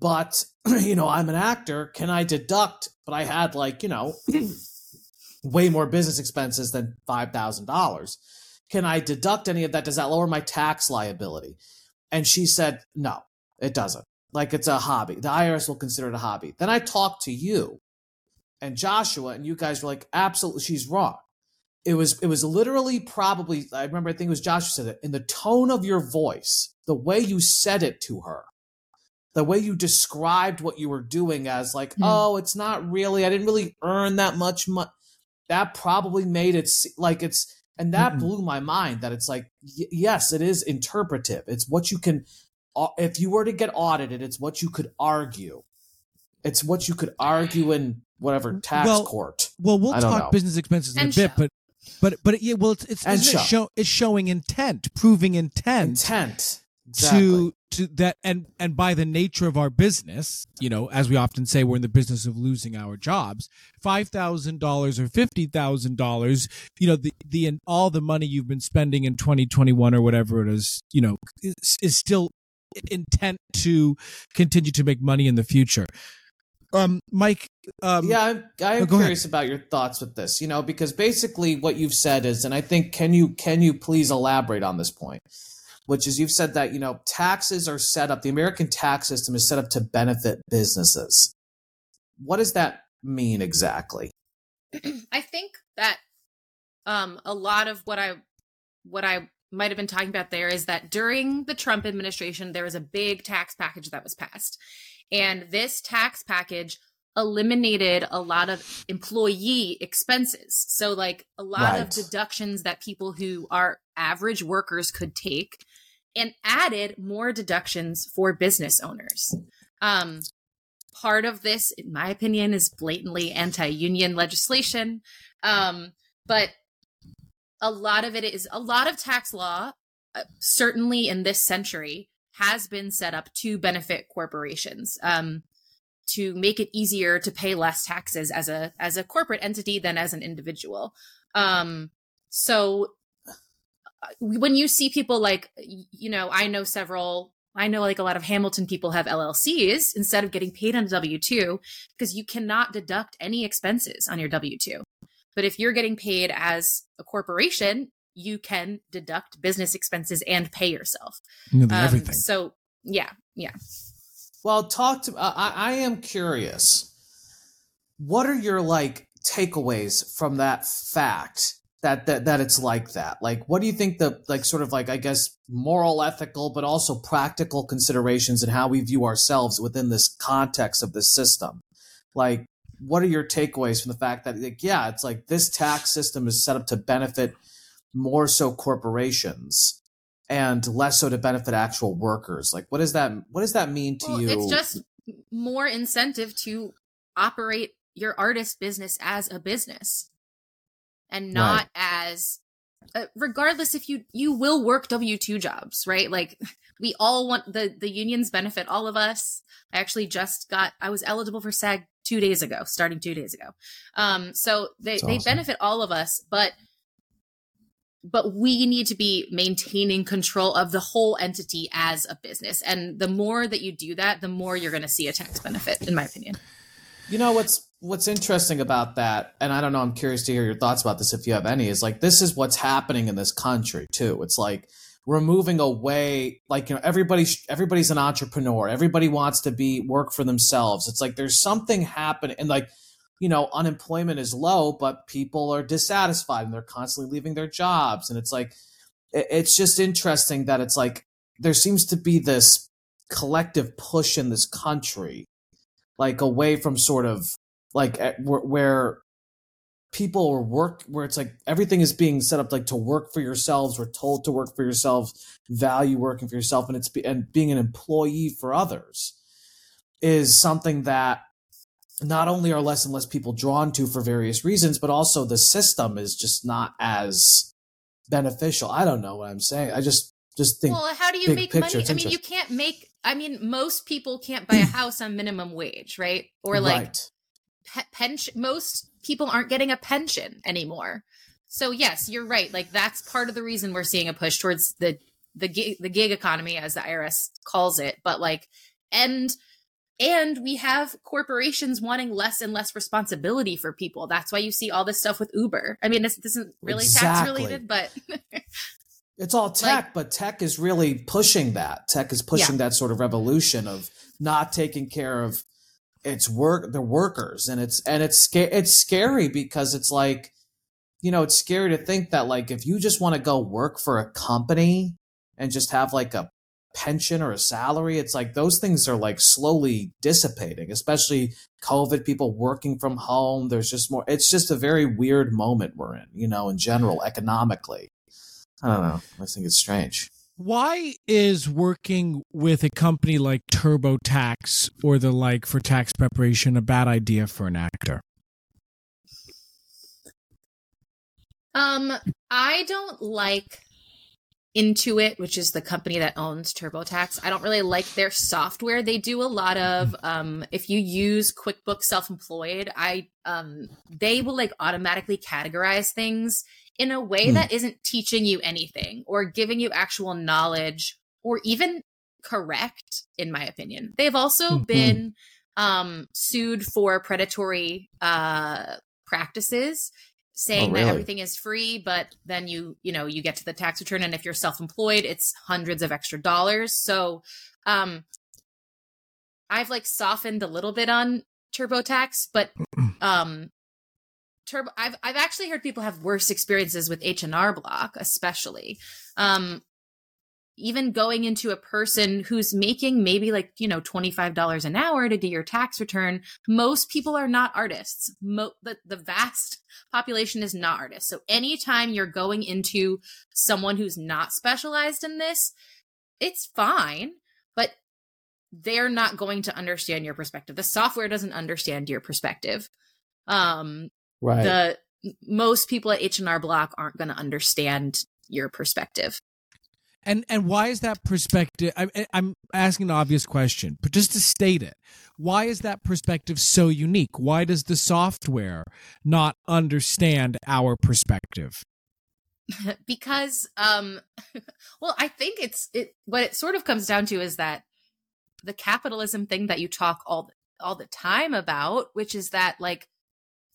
but you know i'm an actor. Can i deduct? But i had like you know way more business expenses than $5000 can i deduct any of that? Does that lower my tax liability? And she said no it doesn't. Like it's a hobby. The IRS will consider it a hobby. Then I talked to you and Joshua, and you guys were like, absolutely, she's wrong. It was it was literally probably I remember I think it was Joshua said it in the tone of your voice, the way you said it to her, the way you described what you were doing as like, mm. oh, it's not really, I didn't really earn that much money. That probably made it like it's, and that mm-hmm. blew my mind. That it's like, y- yes, it is interpretive. It's what you can if you were to get audited, it's what you could argue. It's what you could argue in whatever mm-hmm. tax well, court. Well, we'll talk know. business expenses in and a bit, show. but but but yeah, well, it's it's, show. It show, it's showing intent, proving intent, intent exactly. to to that, and and by the nature of our business, you know, as we often say, we're in the business of losing our jobs. Five thousand dollars or fifty thousand dollars, you know, the the all the money you've been spending in twenty twenty one or whatever it is, you know, is, is still intent to continue to make money in the future. Um, Mike. Um, yeah, I'm, I'm oh, curious ahead. about your thoughts with this. You know, because basically what you've said is, and I think can you can you please elaborate on this point? Which is you've said that you know taxes are set up. The American tax system is set up to benefit businesses. What does that mean exactly? I think that um, a lot of what I what I might have been talking about there is that during the Trump administration, there was a big tax package that was passed. And this tax package eliminated a lot of employee expenses. So, like a lot right. of deductions that people who are average workers could take and added more deductions for business owners. Um, part of this, in my opinion, is blatantly anti union legislation. Um, but a lot of it is a lot of tax law, uh, certainly in this century, has been set up to benefit corporations. Um, to make it easier to pay less taxes as a as a corporate entity than as an individual. Um, so uh, when you see people like you know, I know several I know like a lot of Hamilton people have LLCs instead of getting paid on W 2 because you cannot deduct any expenses on your W 2. But if you're getting paid as a corporation, you can deduct business expenses and pay yourself. Um, everything. So yeah, yeah. Well, talk to. Uh, I, I am curious. What are your like takeaways from that fact that that that it's like that? Like, what do you think the like sort of like I guess moral, ethical, but also practical considerations and how we view ourselves within this context of this system? Like, what are your takeaways from the fact that like yeah it's like this tax system is set up to benefit more so corporations and less so to benefit actual workers like what does that what does that mean to well, you it's just more incentive to operate your artist business as a business and not right. as uh, regardless if you you will work w2 jobs right like we all want the the unions benefit all of us i actually just got i was eligible for sag two days ago, starting two days ago. Um, so they, awesome. they benefit all of us, but but we need to be maintaining control of the whole entity as a business. And the more that you do that, the more you're going to see a tax benefit, in my opinion. You know what's what's interesting about that, and I don't know, I'm curious to hear your thoughts about this if you have any, is like this is what's happening in this country too. It's like we're moving away like you know everybody's everybody's an entrepreneur everybody wants to be work for themselves it's like there's something happening and like you know unemployment is low but people are dissatisfied and they're constantly leaving their jobs and it's like it's just interesting that it's like there seems to be this collective push in this country like away from sort of like eh, where people are work where it's like everything is being set up like to work for yourselves we're told to work for yourselves value working for yourself and it's be, and being an employee for others is something that not only are less and less people drawn to for various reasons but also the system is just not as beneficial i don't know what i'm saying i just Just think. Well, how do you make money? I mean, you can't make. I mean, most people can't buy a house on minimum wage, right? Or like right. Pe- pension. Most people aren't getting a pension anymore. So yes, you're right. Like that's part of the reason we're seeing a push towards the the gig, the gig economy, as the IRS calls it. But like, and and we have corporations wanting less and less responsibility for people. That's why you see all this stuff with Uber. I mean, this, this isn't really tax related, but It's all tech, but tech is really pushing that. Tech is pushing that sort of revolution of not taking care of its work, the workers, and it's and it's sca- it's scary because it's like, you know, it's scary to think that like if you just want to go work for a company and just have like a pension or a salary, it's like those things are like slowly dissipating. Especially COVID, people working from home. There's just more. It's just a very weird moment we're in, you know, in general economically. I don't know. I think it's strange. Why is working with a company like TurboTax or the like for tax preparation a bad idea for an actor? Um, I don't like Intuit, which is the company that owns TurboTax. I don't really like their software. They do a lot of um if you use QuickBooks Self-Employed, I um they will like automatically categorize things in a way Hmm. that isn't teaching you anything or giving you actual knowledge or even correct in my opinion. They've also Mhm. been um sued for predatory uh practices saying Oh, that everything is free but then you you know you get to the tax return and if you're self-employed it's hundreds of extra dollars so um i've like softened a little bit on turbotax but um turbo i've i've actually heard people have worse experiences with h&r block especially. Um even going into a person who's making maybe like you know $25 an hour to do your tax return most people are not artists. Mo- the, the vast population is not artists. So anytime you're going into someone who's not specialized in this it's fine but they're not going to understand your perspective. The software doesn't understand your perspective. Um Right. the most people at h&r block aren't going to understand your perspective And and why is that perspective? I, I- I'm asking an obvious question, but just to state it, why is that perspective so unique? Why does the software not understand our perspective? because um well i think it's it what it sort of comes down to is that the capitalism thing that you talk all all the time about which is that like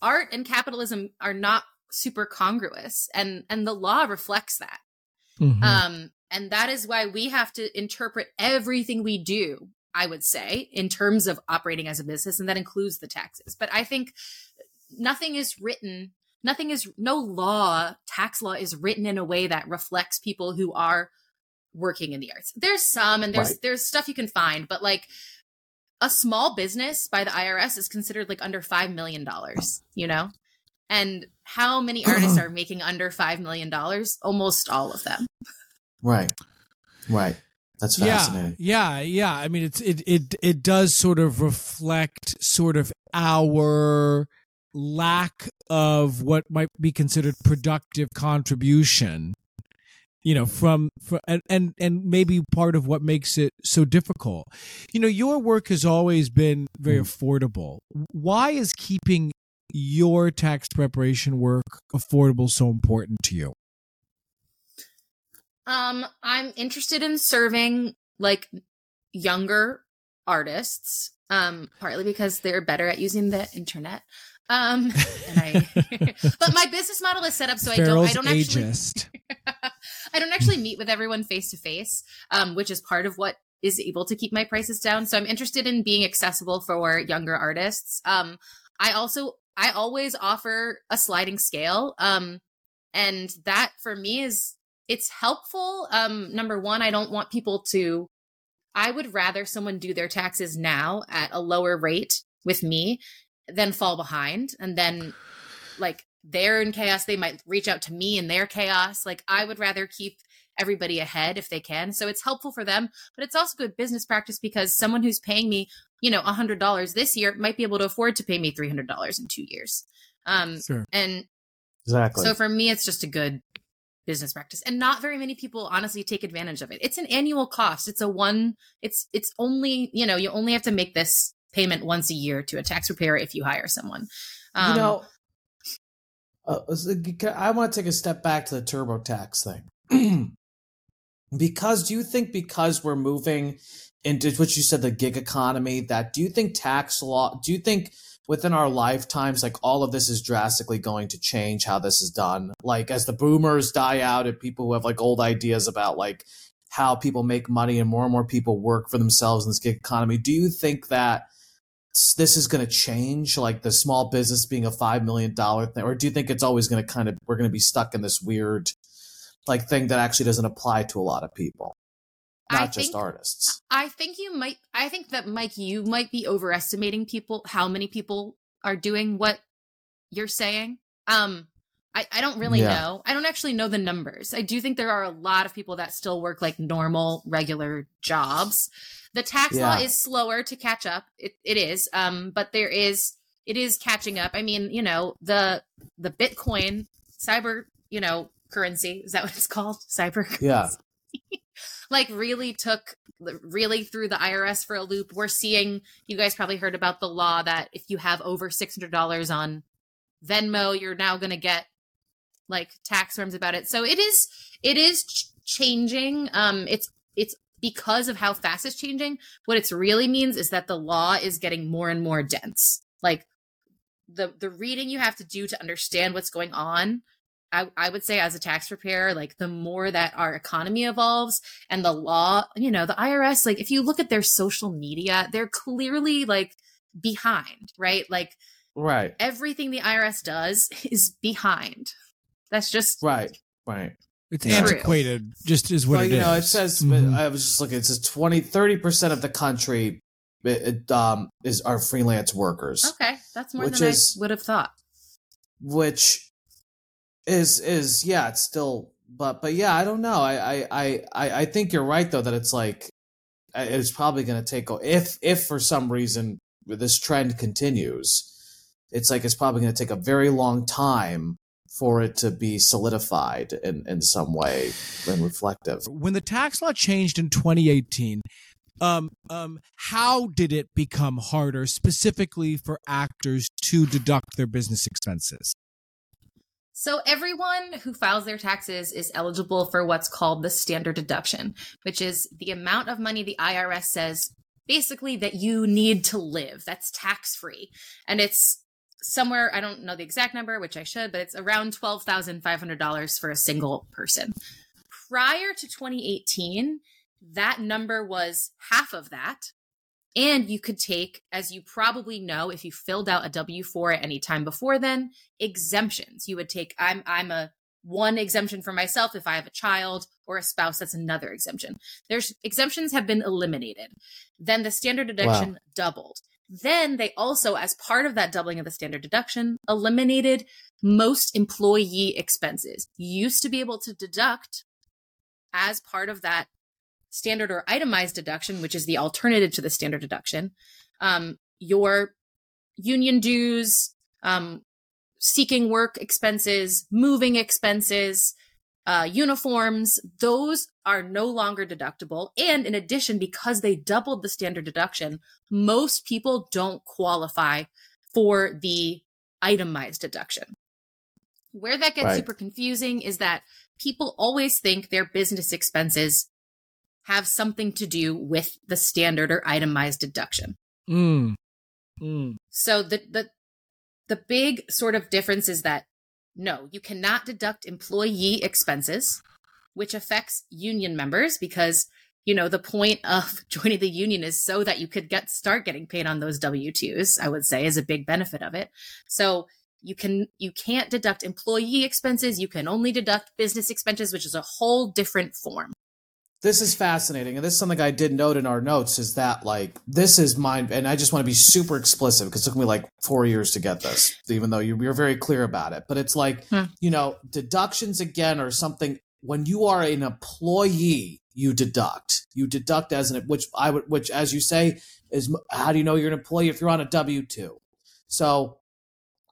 art and capitalism are not super congruous and and the law reflects that Mhm. um and that is why we have to interpret everything we do i would say in terms of operating as a business and that includes the taxes but i think nothing is written nothing is no law tax law is written in a way that reflects people who are working in the arts there's some and there's Right. there's stuff you can find but like a small business by the irs is considered like under five million dollars you know and how many artists are making under five million dollars almost all of them right. Right. That's fascinating. Yeah, yeah, yeah. I mean, it's it it it does sort of reflect sort of our lack of what might be considered productive contribution. You know, from, from and, and and maybe part of what makes it so difficult. You know, your work has always been very affordable. Why is keeping your tax preparation work affordable so important to you? Um, I'm interested in serving like younger artists. Um, partly because they're better at using the internet. Um, and I, but my business model is set up so I don't, I don't actually, ageist. I don't actually meet with everyone face to face, um, which is part of what is able to keep my prices down. So I'm interested in being accessible for younger artists. Um, I also, I always offer a sliding scale. Um, and that for me is, it's helpful. Um, number one, I don't want people to, I would rather someone do their taxes now at a lower rate with me than fall behind. And then like they're in chaos. They might reach out to me in their chaos. Like I would rather keep everybody ahead if they can. So it's helpful for them, but it's also good business practice because someone who's paying me, you know, a hundred dollars this year might be able to afford to pay me three hundred dollars in two years. Um, Sure. and Exactly. so for me, it's just a good, business practice and not very many people honestly take advantage of it it's an annual cost it's a one it's it's only you know you only have to make this payment once a year to a tax preparer if you hire someone um, you know, uh, I want to take a step back to the TurboTax thing. because do you think because we're moving into what you said the gig economy that do you think tax law do you think within our lifetimes like all of this is drastically going to change how this is done like as the boomers die out and people who have like old ideas about like how people make money and more and more people work for themselves in this gig economy do you think that this is going to change like the small business being a five million dollar thing or do you think it's always going to kind of we're going to be stuck in this weird like thing that actually doesn't apply to a lot of people not I just think- artists I think you might I think that Mike you might be overestimating people how many people are doing what you're saying. Um I, I don't really Yeah. know. I don't actually know the numbers. I do think there are a lot of people that still work like normal, regular jobs. The tax law is slower to catch up. It, it is. Um, but there is it is catching up. I mean, you know, the the Bitcoin cyber, you know, currency, is that what it's called? Cyber yeah like really took really threw the IRS for a loop. We're seeing you guys probably heard about the law that if you have over six hundred dollars on Venmo, you're now going to get like tax forms about it. So it is it is ch- changing. Um, it's it's because of how fast it's changing. What it's really means is that the law is getting more and more dense. Like the the reading you have to do to understand what's going on I, I would say as a tax preparer, like the more that our economy evolves and the law, you know, the IRS, like if you look at their social media, they're clearly like behind, right? Like right everything the IRS does is behind. That's just right right It's Yeah. antiquated, just is what well it you know it is. says Mhm. i was just looking it says 20 30% of the country it, it, um is are freelance workers okay. That's more Which than is- I would have thought. which is is yeah it's still but but yeah i don't know i i i i think you're right though that it's like uh, it's probably going to take if if for some reason this trend continues it's like it's probably going to take a very long time for it to be solidified in in some way and reflective when the tax law changed in 2018 um um how did it become harder specifically for actors to deduct their business expenses So everyone who files their taxes is eligible for what's called the standard deduction, which is the amount of money the IRS says basically that you need to live. That's tax free. And it's somewhere, I don't know the exact number, which I should, but it's around $12,500 for a single person. Prior to 2018, that number was half of that. And you could take, as you probably know, if you filled out a W 4 at any time before then, exemptions. You would take, I'm, I'm a one exemption for myself if I have a child or a spouse, that's another exemption. There's exemptions have been eliminated. Then the standard deduction doubled. Then they also, as part of that doubling of the standard deduction, eliminated most employee expenses. You used to be able to deduct as part of that standard or itemized deduction, which is the alternative to the standard deduction, um, your union dues, um, seeking work expenses, moving expenses, uh, uniforms, those are no longer deductible. And in addition, because they doubled the standard deduction, most people don't qualify for the itemized deduction. Where that gets Right. super confusing is that people always think their business expenses have something to do with the standard or itemized deduction. mm. Mm. So the the the big sort of difference is that no, you cannot deduct employee expenses, which affects union members because you know the point of joining the union is so that you could get start getting paid on those W2s, I would say is a big benefit of it. So you can you can't deduct employee expenses, you can only deduct business expenses, which is a whole different form. This is fascinating and this is something i did note in our notes is that like this is mine and i just want to be super explicit because it took me like four years to get this even though you, you're very clear about it. But it's like Hmm. you know deductions again are something when you are an employee you deduct. You deduct as an which i would which as you say is how do you know you're an employee if you're on a w2 so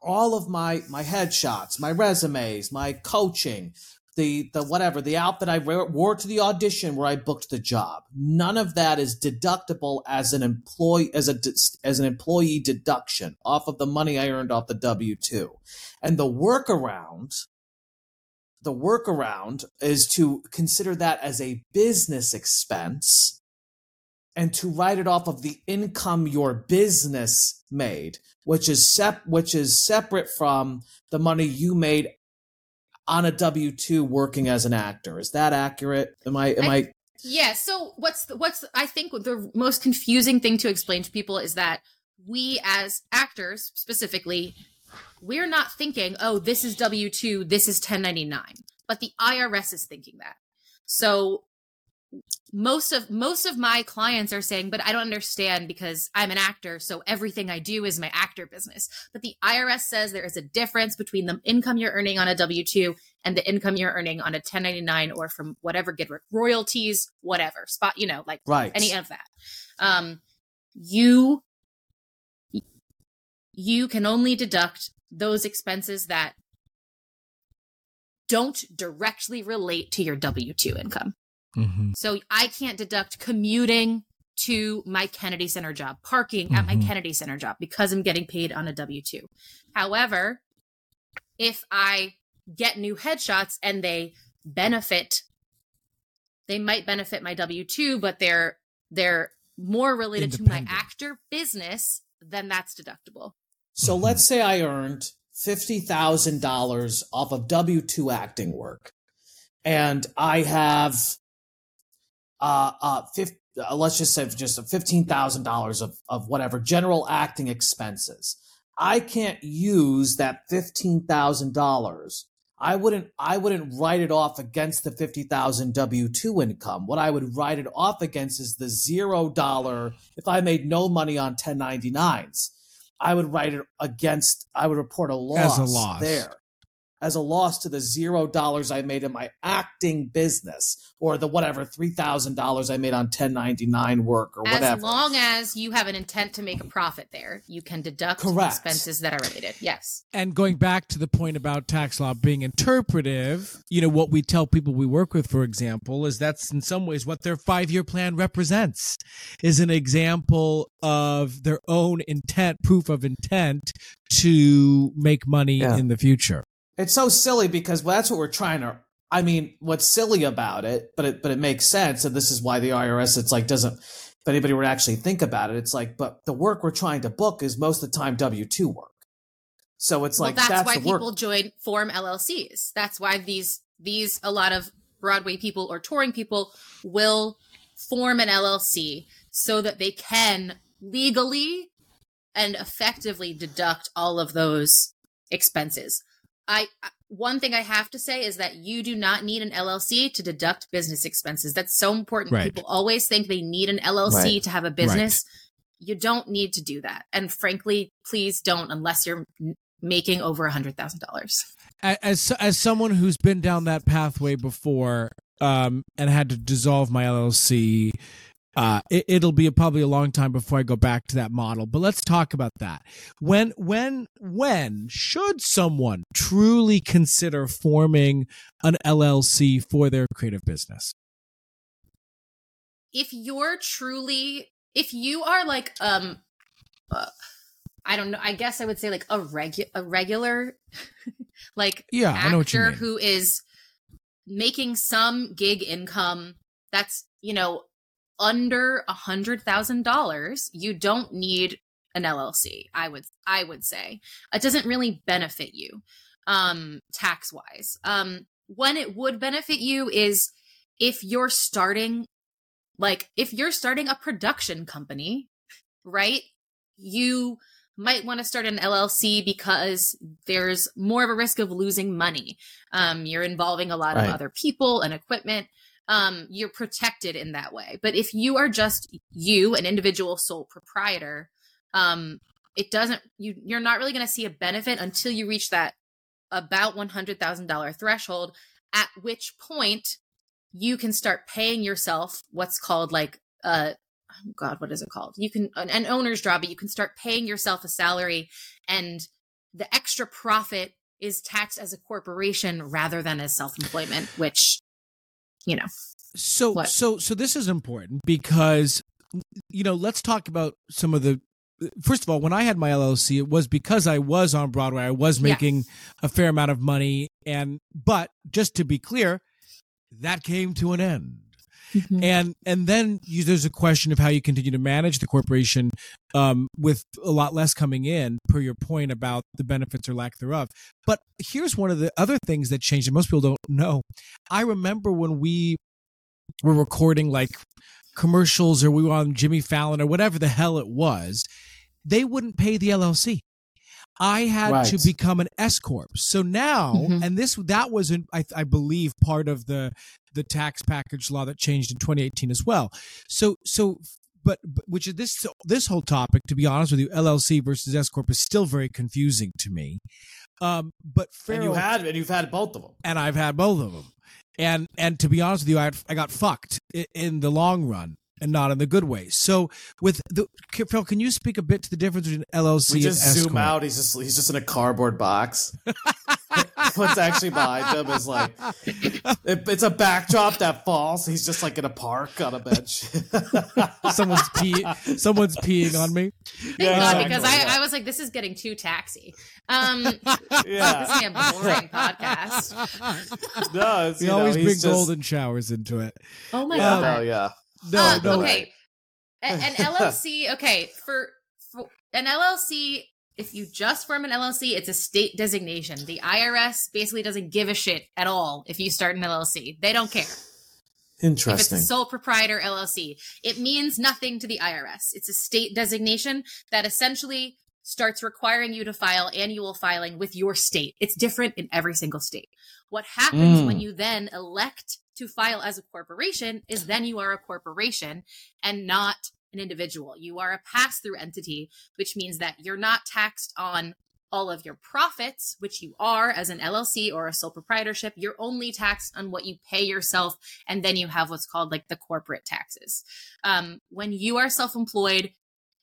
all of my my headshots my resumes my coaching the the whatever the outfit I wore to the audition where I booked the job. None of that is deductible as an employee as a as an employee deduction off of the money I earned off the W two, and the workaround. The workaround is to consider that as a business expense and to write it off of the income your business made, which is sep- which is separate from the money you made on a W two working as an actor. Is that accurate? Am I am I, I Yeah, so what's the, what's I think the most confusing thing to explain to people is that we as actors specifically we're not thinking, "Oh, this is W2, this is 1099." But the IRS is thinking that. So most of most of my clients are saying but i don't understand because i'm an actor so everything i do is my actor business but the irs says there is a difference between the income you're earning on a w2 and the income you're earning on a 1099 or from whatever get royalties whatever spot you know like right. any of that um you you can only deduct those expenses that don't directly relate to your W2 income. Mm-hmm. So I can't deduct commuting to my Kennedy Center job, parking mm-hmm. at my mm-hmm. Kennedy Center job because I'm getting paid on a W 2. However, if I get new headshots and they benefit, they might benefit my W 2, but they're, they're more related to my actor business, then that's deductible. So mm-hmm. let's say I earned $50,000 off of W 2 acting work and I have uh, uh, 50, uh, let's just say just $15,000 of, of whatever general acting expenses. I can't use that $15,000. I wouldn't, I wouldn't write it off against the 50,000 W2 income. What I would write it off against is the zero dollar. If I made no money on 1099s, I would write it against, I would report a loss, As a loss. there as a loss to the zero dollars I made in my acting business or the whatever three thousand dollars I made on ten ninety nine work or whatever. As long as you have an intent to make a profit there, you can deduct Correct. expenses that are related. Yes. And going back to the point about tax law being interpretive, you know what we tell people we work with, for example, is that's in some ways what their five year plan represents, is an example of their own intent, proof of intent to make money yeah. in the future. It's so silly because well, that's what we're trying to. I mean, what's silly about it, but it but it makes sense, and this is why the IRS it's like doesn't. If anybody were to actually think about it, it's like, but the work we're trying to book is most of the time W two work. So it's well, like that's, that's why people work. join form LLCs. That's why these these a lot of Broadway people or touring people will form an LLC so that they can legally and effectively deduct all of those expenses. I one thing I have to say is that you do not need an LLC to deduct business expenses. That's so important. Right. People always think they need an LLC right. to have a business. Right. You don't need to do that. And frankly, please don't unless you're making over a hundred thousand dollars. As as someone who's been down that pathway before um, and had to dissolve my LLC uh, it, will be a, probably a long time before I go back to that model. But let's talk about that. When, when, when should someone truly consider forming an LLC for their creative business? If you're truly, if you are like, um, uh, I don't know. I guess I would say like a regu- a regular, like yeah, actor who is making some gig income. That's you know under a hundred thousand dollars, you don't need an LLC. I would I would say it doesn't really benefit you um, tax wise. Um, when it would benefit you is if you're starting like if you're starting a production company, right? You might want to start an LLC because there's more of a risk of losing money. Um, you're involving a lot right. of other people and equipment um, you're protected in that way. But if you are just you, an individual sole proprietor, um, it doesn't you you're not really going to see a benefit until you reach that about one hundred thousand dollar threshold. At which point you can start paying yourself what's called like uh oh God, what is it called? You can an, an owner's job, but you can start paying yourself a salary, and the extra profit is taxed as a corporation rather than as self-employment, which you know. So What? so so this is important because you know, let's talk about some of the First of all, when I had my LLC, it was because I was on Broadway. I was Yes. making a fair amount of money and but just to be clear, that came to an end. And and then you, there's a question of how you continue to manage the corporation um, with a lot less coming in per your point about the benefits or lack thereof. But here's one of the other things that changed and most people don't know. I remember when we were recording like commercials or we were on jimmy fallon or whatever the hell it was they wouldn't pay the llc I had Right. to become an S corp. So now, Mhm. and this that was, in, I, I believe, part of the the tax package law that changed in 2018 as well. So so but, but which is this this whole topic to be honest with you LLC versus S corp is still very confusing to me. Um but And you had and you've had both of them. and I've had both of them. And and to be honest with you I I got fucked i- in the long run and not in the good way. So with the Phil can you speak a bit to the difference between LLC We and just S zoom out. He's just he's just in a cardboard box. What's actually behind him is like it, it's a backdrop that falls. He's just like in a park on a bench. someone's pee someone's peeing on me. Thank Yeah, God, exactly, because I. I was like, this is getting too taxy. Um, this yeah, is a boring podcast. no, it's, We you know, always he's bring just- golden showers into it. Oh my Yeah, God. no, yeah. No, Uh, no. okay. An LLC, okay, for, for an LLC, if you just form an LLC, it's a state designation. The IRS basically doesn't give a shit at all if you start an LLC. They don't care. If it's Interesting. a sole proprietor LLC, it means nothing to the IRS. It's a state designation that essentially starts requiring you to file annual filing with your state. It's different in every single state. What happens Mm. when you then elect to file as a corporation is then you are a corporation and not an individual. You are a pass through entity, which means that you're not taxed on all of your profits, which you are as an LLC or a sole proprietorship. You're only taxed on what you pay yourself and then you have what's called like the corporate taxes. Um, when you are self-employed,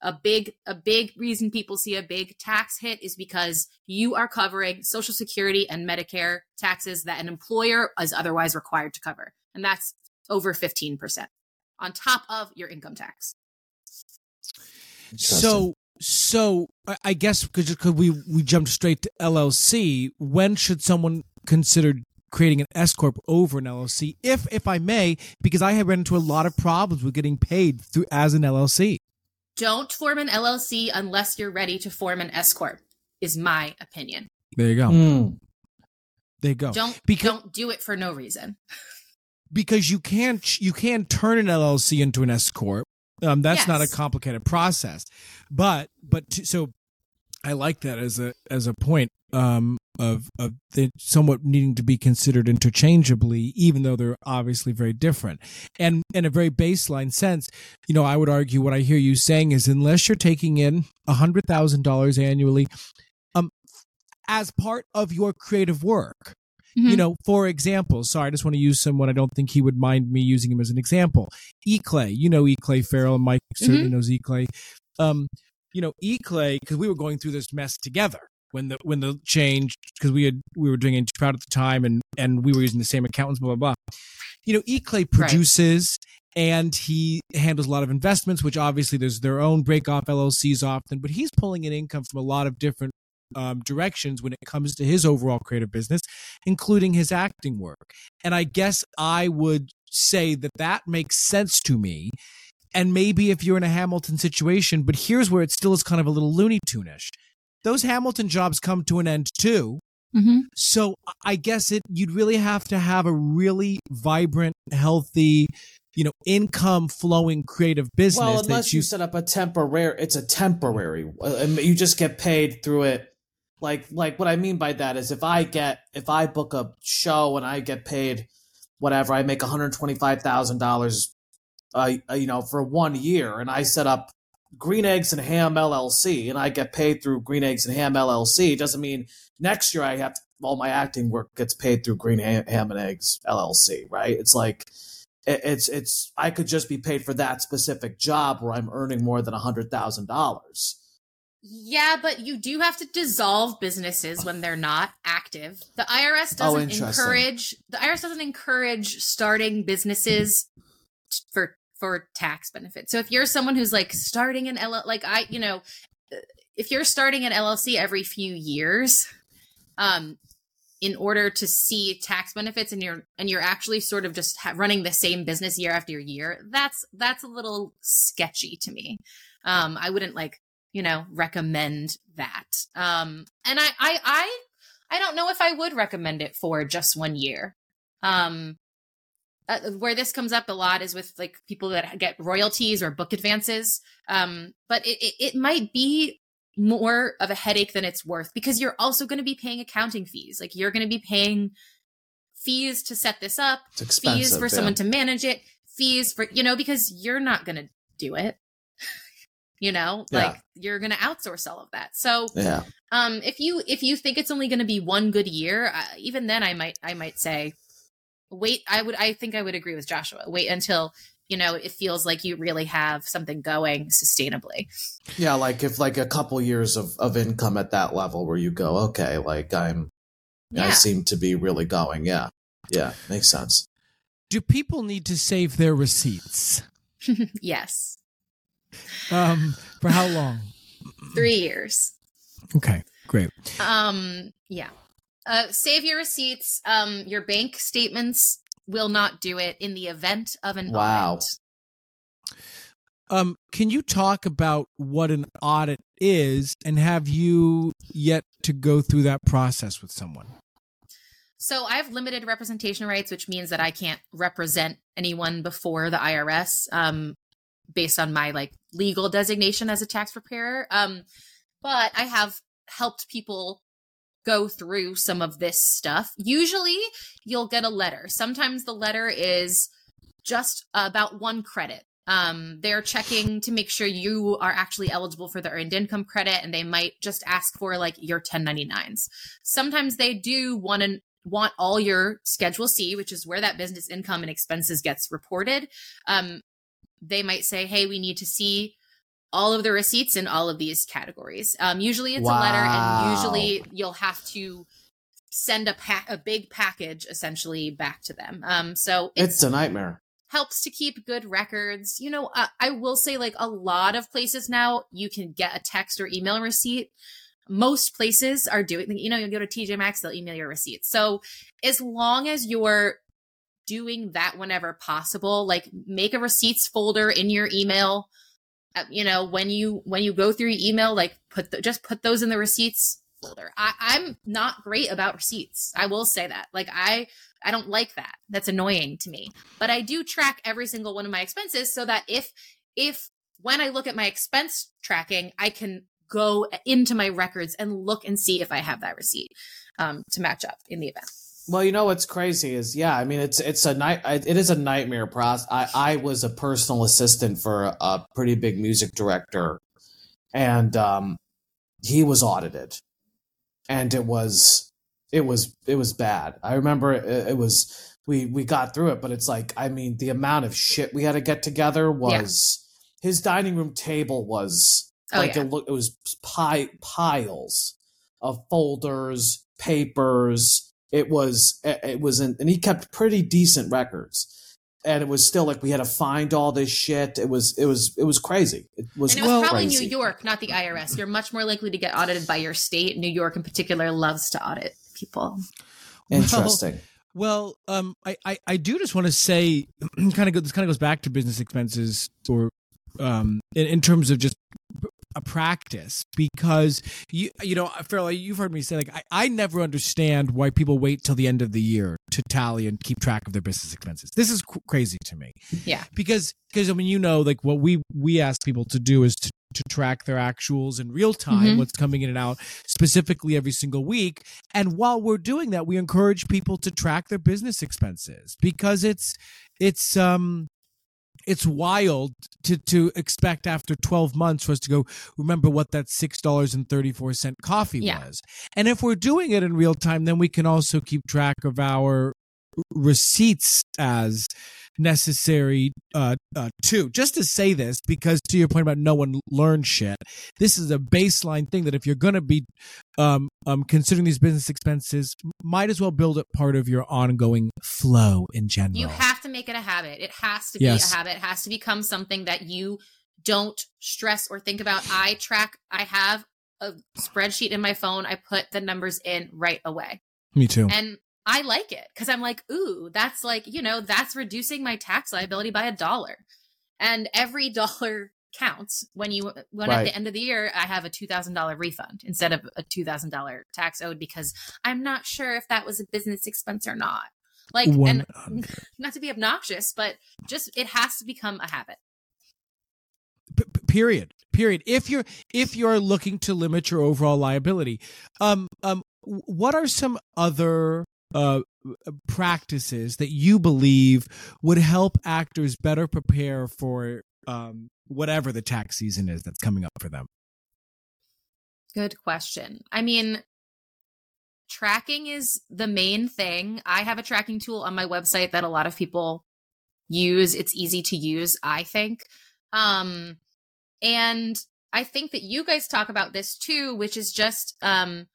a big a big reason people see a big tax hit is because you are covering social security and medicare taxes that an employer is otherwise required to cover and that's over 15% on top of your income tax So so I- I guess because we we jumped straight to LLC. When should someone consider creating an S corp over an LLC? If if I may, because I have run into a lot of problems with getting paid through as an LLC. Don't form an llc unless you're ready to form an s corp is my opinion There you go. Mm. There you go. don't Because- don't do it for no reason because you can't you can turn an LLC into an S corp. Um, that's not a complicated process, but but to, so I like that as a as a point um, of of somewhat needing to be considered interchangeably, even though they're obviously very different. And in a very baseline sense, you know, I would argue what I hear you saying is unless you're taking in a hundred thousand dollars annually, um, as part of your creative work, you know, for example, sorry, I just want to use someone I don't think he would mind me using him as an example. E Clay, you know E Clay Farrell, and Mike certainly knows E Clay. Um, you know, E Clay, because we were going through this mess together when the when the change because we had we were doing Inch Proud at the time and and we were using the same accountants, blah blah blah. You know, E Clay produces and he handles a lot of investments, which obviously there's their own break off LLCs often, but he's pulling in income from a lot of different um, directions when it comes to his overall creative business, including his acting work. And I guess I would say that that makes sense to me. And maybe if you're in a Hamilton situation, but here's where it still is kind of a little Looney Tunish. Those Hamilton jobs come to an end too. mm-hmm. So I guess it you'd really have to have a really vibrant, healthy, you know, income flowing creative business Well, that unless you, you set up a temporary, it's a temporary. uh, You just get paid through it. Like, like what I mean by that is if I get, if I book a show and I get paid, whatever, I make one hundred twenty five thousand dollars, uh, you know, for one year, and I set up Green Eggs and Ham LLC, and I get paid through Green Eggs and Ham LLC. Doesn't mean next year I have to, all my acting work gets paid through Green Ham, Ham and Eggs LLC, right? It's like it- it's it's I could just be paid for that specific job where I'm earning more than a hundred thousand dollars. Yeah, but you do have to dissolve businesses when they're not active. The IRS Oh, doesn't interesting. encourage the IRS doesn't encourage starting businesses for for tax benefits. So if you're someone who's like starting an L like I, you know, if you're starting an LLC every few years, um in order to see tax benefits and you're and you're actually sort of just ha- running the same business year after year, that's that's a little sketchy to me. Um I wouldn't like you know recommend that um and I, I i i don't know if i would recommend it for just one year um uh, where this comes up a lot is with like people that get royalties or book advances um but it, it, it might be more of a headache than it's worth because you're also going to be paying accounting fees like you're going to be paying fees to set this up fees for yeah. someone to manage it fees for you know because you're not going to do it you know Yeah. like you're going to outsource all of that so Yeah. um if you if you think it's only going to be one good year uh, even then i might i might say wait i would i think i would agree with joshua wait until you know it feels like you really have something going sustainably Yeah, like if like a couple years of, of income at that level where you go, okay, like I'm I seem to be really going. Yeah. Yeah. Makes sense. Do people need to save their receipts? yes Um, for how long? three years Okay, great. Um, yeah. Uh, save your receipts. Um, your bank statements will not do it in the event of an Wow. audit. Um, can you talk about what an audit is, and have you yet to go through that process with someone? So I have limited representation rights, which means that I can't represent anyone before the IRS, um, based on my like legal designation as a tax preparer. Um, but I have helped people go through some of this stuff. Usually you'll get a letter. Sometimes the letter is just about one credit. Um, they're checking to make sure you are actually eligible for the earned income credit, and they might just ask for like your 1099s. Sometimes they do want to want all your Schedule C, which is where that business income and expenses gets reported. Um, they might say, "Hey, we need to see all of the receipts in all of these categories." Um, usually, it's a letter, and usually you'll have to send a pack a big package essentially back to them. Um, so it's, It's a nightmare. helps to keep good records. You know, uh, I will say like a lot of places now you can get a text or email receipt. Most places are doing, you know, you go to TJ Maxx, they'll email your receipt. So as long as you're doing that whenever possible, like make a receipts folder in your email. Uh, you know, when you when you go through your email, like put the, just put those in the receipts folder. I, I'm not great about receipts. I will say that. Like I I don't like that. That's annoying to me. But I do track every single one of my expenses so that if if when I look at my expense tracking, I can go into my records and look and see if I have that receipt um, to match up in the event. Well, you know what's crazy is yeah, I mean it's it's a night it is a nightmare process. I I was a personal assistant for a, a pretty big music director, and um, he was audited, and it was it was it was bad. I remember it, it was we we got through it, but it's like I mean the amount of shit we had to get together was his dining room table was Oh like yeah. it looked it was pi- piles of folders, papers. It was it it was an, and he kept pretty decent records. And it was still like we had to find all this shit. It was it was it was crazy. It was, And it was Well- probably crazy. New York, not the IRS. You're much more likely to get audited by your state. New York, in particular, loves to audit people. Interesting. Well, um, I, I, I do just want to say, kind of go, this kind of goes back to business expenses or, um, in, in terms of just a practice because you you know Farrell, you've heard me say like I, I never understand why people wait till the end of the year to tally and keep track of their business expenses. This is cr- crazy to me. Yeah. because because I mean you know like what we we ask people to do is to to track their actuals in real time, Mhm. what's coming in and out specifically every single week. And while we're doing that, we encourage people to track their business expenses because it's it's um it's wild to to expect after 12 months for us to go remember what that $6.34 coffee Yeah. was. And if we're doing it in real time, then we can also keep track of our receipts as necessary uh, uh, too. Just to say this, because to your point about no one learns shit, this is a baseline thing that if you're going to be um, um, considering these business expenses, might as well build it part of your ongoing flow in general. You have to make it a habit. It has to be Yes. a habit. It has to become something that you don't stress or think about. I track, I have a spreadsheet in my phone. I put the numbers in right away. Me too. And I like it because I'm like, ooh, that's like, you know, that's reducing my tax liability by a dollar. And every dollar counts when you, when at the end of the year, I have a $2,000 refund instead of a $2,000 tax owed because I'm not sure if that was a business expense or not. Like, One and not to be obnoxious, but just it has to become a habit. P- period period if you're if you're looking to limit your overall liability um um what are some other uh practices that you believe would help actors better prepare for um whatever the tax season is that's coming up for them Good question. I mean, tracking is the main thing. I have a tracking tool on my website that a lot of people use. It's easy to use, I think. Um, and I think that you guys talk about this too, which is just um,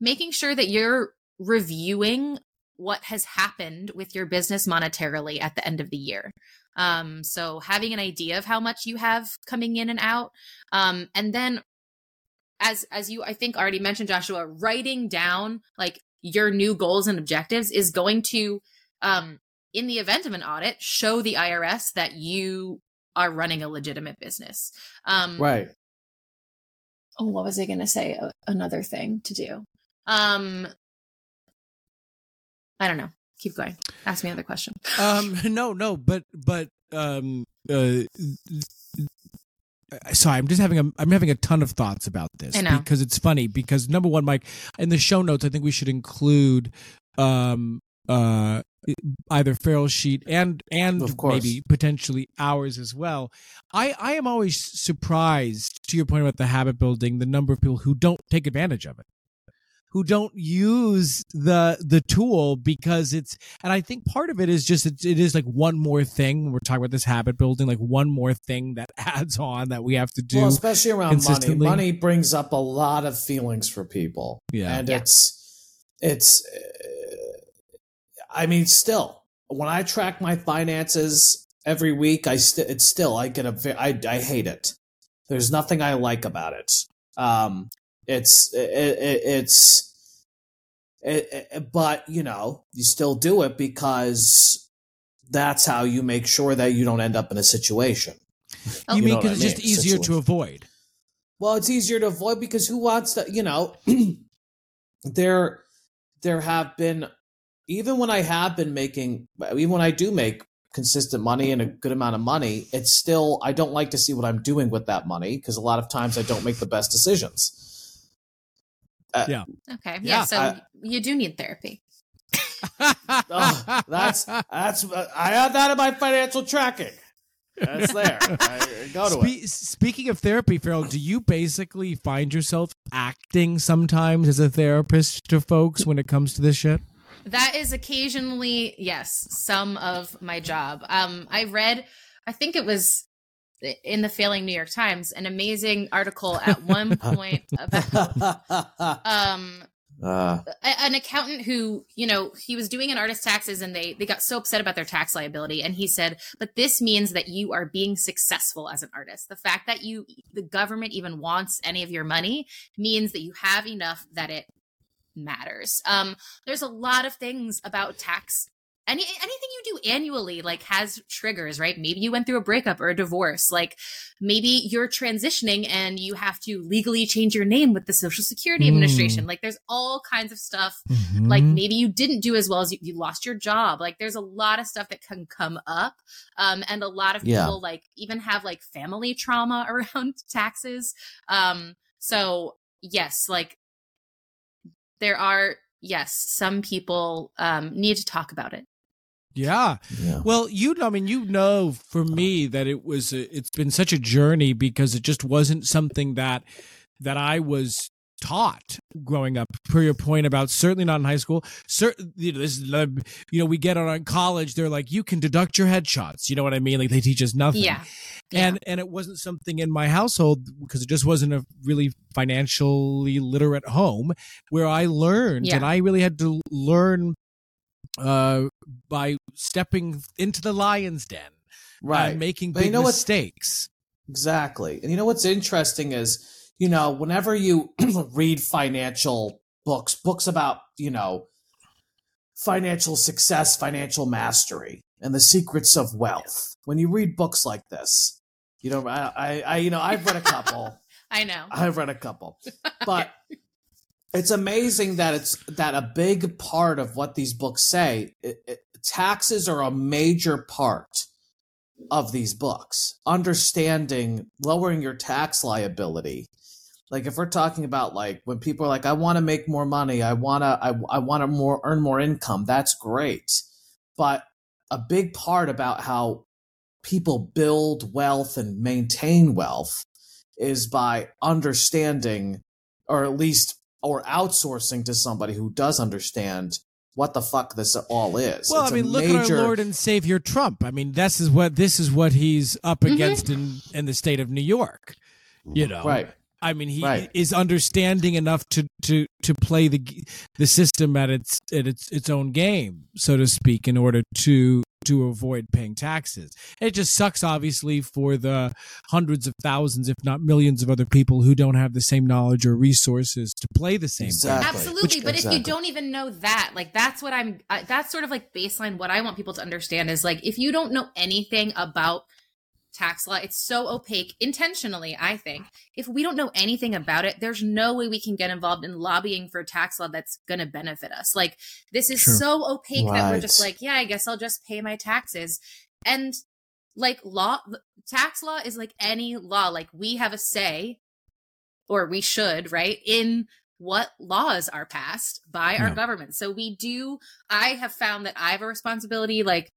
making sure that you're reviewing what has happened with your business monetarily at the end of the year. Um, so having an idea of how much you have coming in and out, um, and then as as you I think already mentioned, Joshua, writing down like your new goals and objectives is going to, um, in the event of an audit, show the IRS that you are running a legitimate business. Um, Right. oh, what was I going to say? Another thing to do. Um, I don't know. Keep going. Ask me another question. um no no but but um uh sorry i'm just having a i'm having a ton of thoughts about this I know. because it's funny because number one mike in the show notes i think we should include um uh either Farrell sheet and and Of course. maybe potentially ours as well i i am always surprised to your point about the habit building the number of people who don't take advantage of it who don't use the the tool because it's and I think part of it is just it, it is like one more thing when we're talking about this habit building like one more thing that adds on that we have to do Well, especially around money. consistently. Money brings up a lot of feelings for people. Yeah. And Yeah. it's, it's, uh, I mean, still, when I track my finances every week, I st- it's still, I get a, ve- I, I hate it. There's nothing I like about it. Um, it's, it, it, it's, it, it- but you know, you still do it because that's how you make sure that you don't end up in a situation. Oh. you You mean because I it's just mean, easier to avoid Well, it's easier to avoid because who wants to, you know, there there have been even when I have been making even when I do make consistent money and a good amount of money, it's still I don't like to see what I'm doing with that money because a lot of times I don't make the best decisions. Okay. Yeah, Yeah. so I- you do need therapy. Oh, that's that's I have that in my financial tracking. That's there. I go to it. Speaking of therapy, Farrell, do you basically find yourself acting sometimes as a therapist to folks when it comes to this shit? That is occasionally, yes, some of my job. Um, I read, I think it was in the failing New York Times, an amazing article at one point about um uh, an accountant who you know he was doing an artist taxes and they they got so upset about their tax liability and he said but this means that you are being successful as an artist. The fact that you the government even wants any of your money means that you have enough that it matters. Um there's a lot of things about tax any anything you do annually like has triggers right? Maybe you went through a breakup or a divorce like maybe you're transitioning and you have to legally change your name with the social security Hmm. administration. Like there's all kinds of stuff. Like maybe you didn't do as well as you, you lost your job. Like there's a lot of stuff that can come up um and a lot of Yeah. people like even have like family trauma around taxes. Um so yes like there are yes some people um need to talk about it yeah. yeah. Well, you know, I mean, you know, for me that it was a, it's been such a journey because it just wasn't something that that I was taught growing up per your point about certainly not in high school certain you know this is you know we get on college they're like you can deduct your headshots you know what i mean like they teach us nothing Yeah. and and it wasn't something in my household because it just wasn't a really financially literate home where i learned Yeah. and i really had to learn uh by stepping into the lion's den right. and making But you big know what's- mistakes Exactly. And you know what's interesting is, you know, whenever you read financial books, books about, you know, financial success, financial mastery, and the secrets of wealth, when you read books like this, you know, I, I, I you know, I've read a couple. I know. I've read a couple, but it's amazing that it's that a big part of what these books say, it, it, taxes are a major part of these books. Understanding lowering your tax liability. Like if we're talking about like when people are like, I want to make more money, I wanna, I, I want to more earn more income. That's great, but a big part about how people build wealth and maintain wealth is by understanding or at least or outsourcing to somebody who does understand what the fuck this all is. Well, It's I a mean, look major, at our Lord and Savior Trump. I mean, this is what this is what he's up Mhm. against in in the state of New York. You know, right. I mean, he Right. is understanding enough to to to play the the system at its at its its own game, so to speak, in order to to avoid paying taxes. It just sucks, obviously, for the hundreds of thousands, if not millions, of other people who don't have the same knowledge or resources to play the same. game. Exactly. Absolutely, Which- but if you don't even know that, like that's what I'm. Uh, that's sort of like baseline. What I want people to understand is like if you don't know anything about tax law, it's so opaque intentionally. I think if we don't know anything about it, there's no way we can get involved in lobbying for tax law that's going to benefit us. Like this is Sure. so opaque that we're just like, yeah, I guess I'll just pay my taxes and. Like law, tax law is like any law. Like we have a say or we should, right, in what laws are passed by our Yeah. government. So we do, I have found that I have a responsibility, like,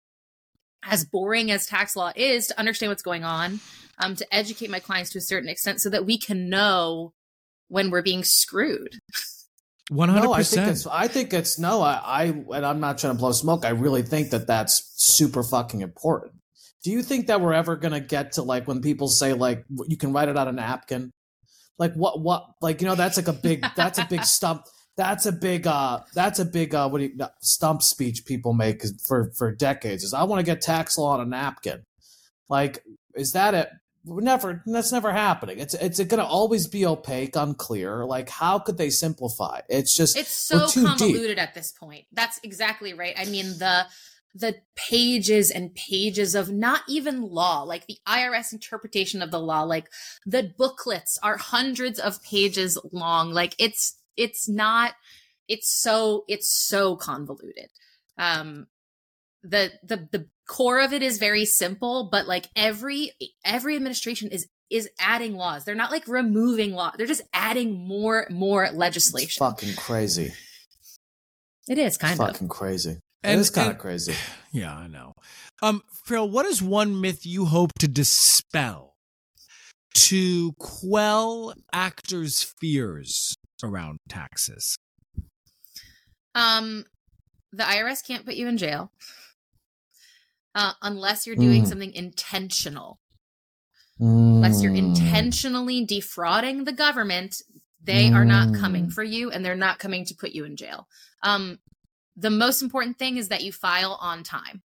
as boring as tax law is, to understand what's going on, um, to educate my clients to a certain extent so that we can know when we're being screwed. One hundred No, I think percent. it's. I think it's no. I, I and I'm not trying to blow smoke. I really think that that's super fucking important. Do you think that we're ever gonna get to like when people say like you can write it on a napkin? Like what? What? Like you know that's like a big. That's a big stump. That's a big. uh That's a big. uh What do you no, stump speech people make for for decades? Is I want to get tax law on a napkin. Like is that it? We're never. That's never happening. It's it's going to always be opaque, unclear. Like how could they simplify? It's just It's so too deep. at this point. That's exactly right. I mean, the the pages and pages of not even law, like the IRS interpretation of the law, like the booklets are hundreds of pages long. Like it's it's not it's so it's so convoluted. Um the the the core of it is very simple, but like every every administration is is adding laws. They're not like removing law. They're just adding more more legislation It's legislation. fucking crazy. It is It's kind of. fucking crazy. And- it is kind and- of crazy. Yeah, I know. Um, Phil, what is one myth you hope to dispel to quell actors' fears around taxes? Um, the IRS can't put you in jail uh, unless you're doing Mm. something intentional. Unless you're Mm. intentionally defrauding the government, they are not coming for you, and they're not coming to put you in jail. Um, the most important thing is that you file on time.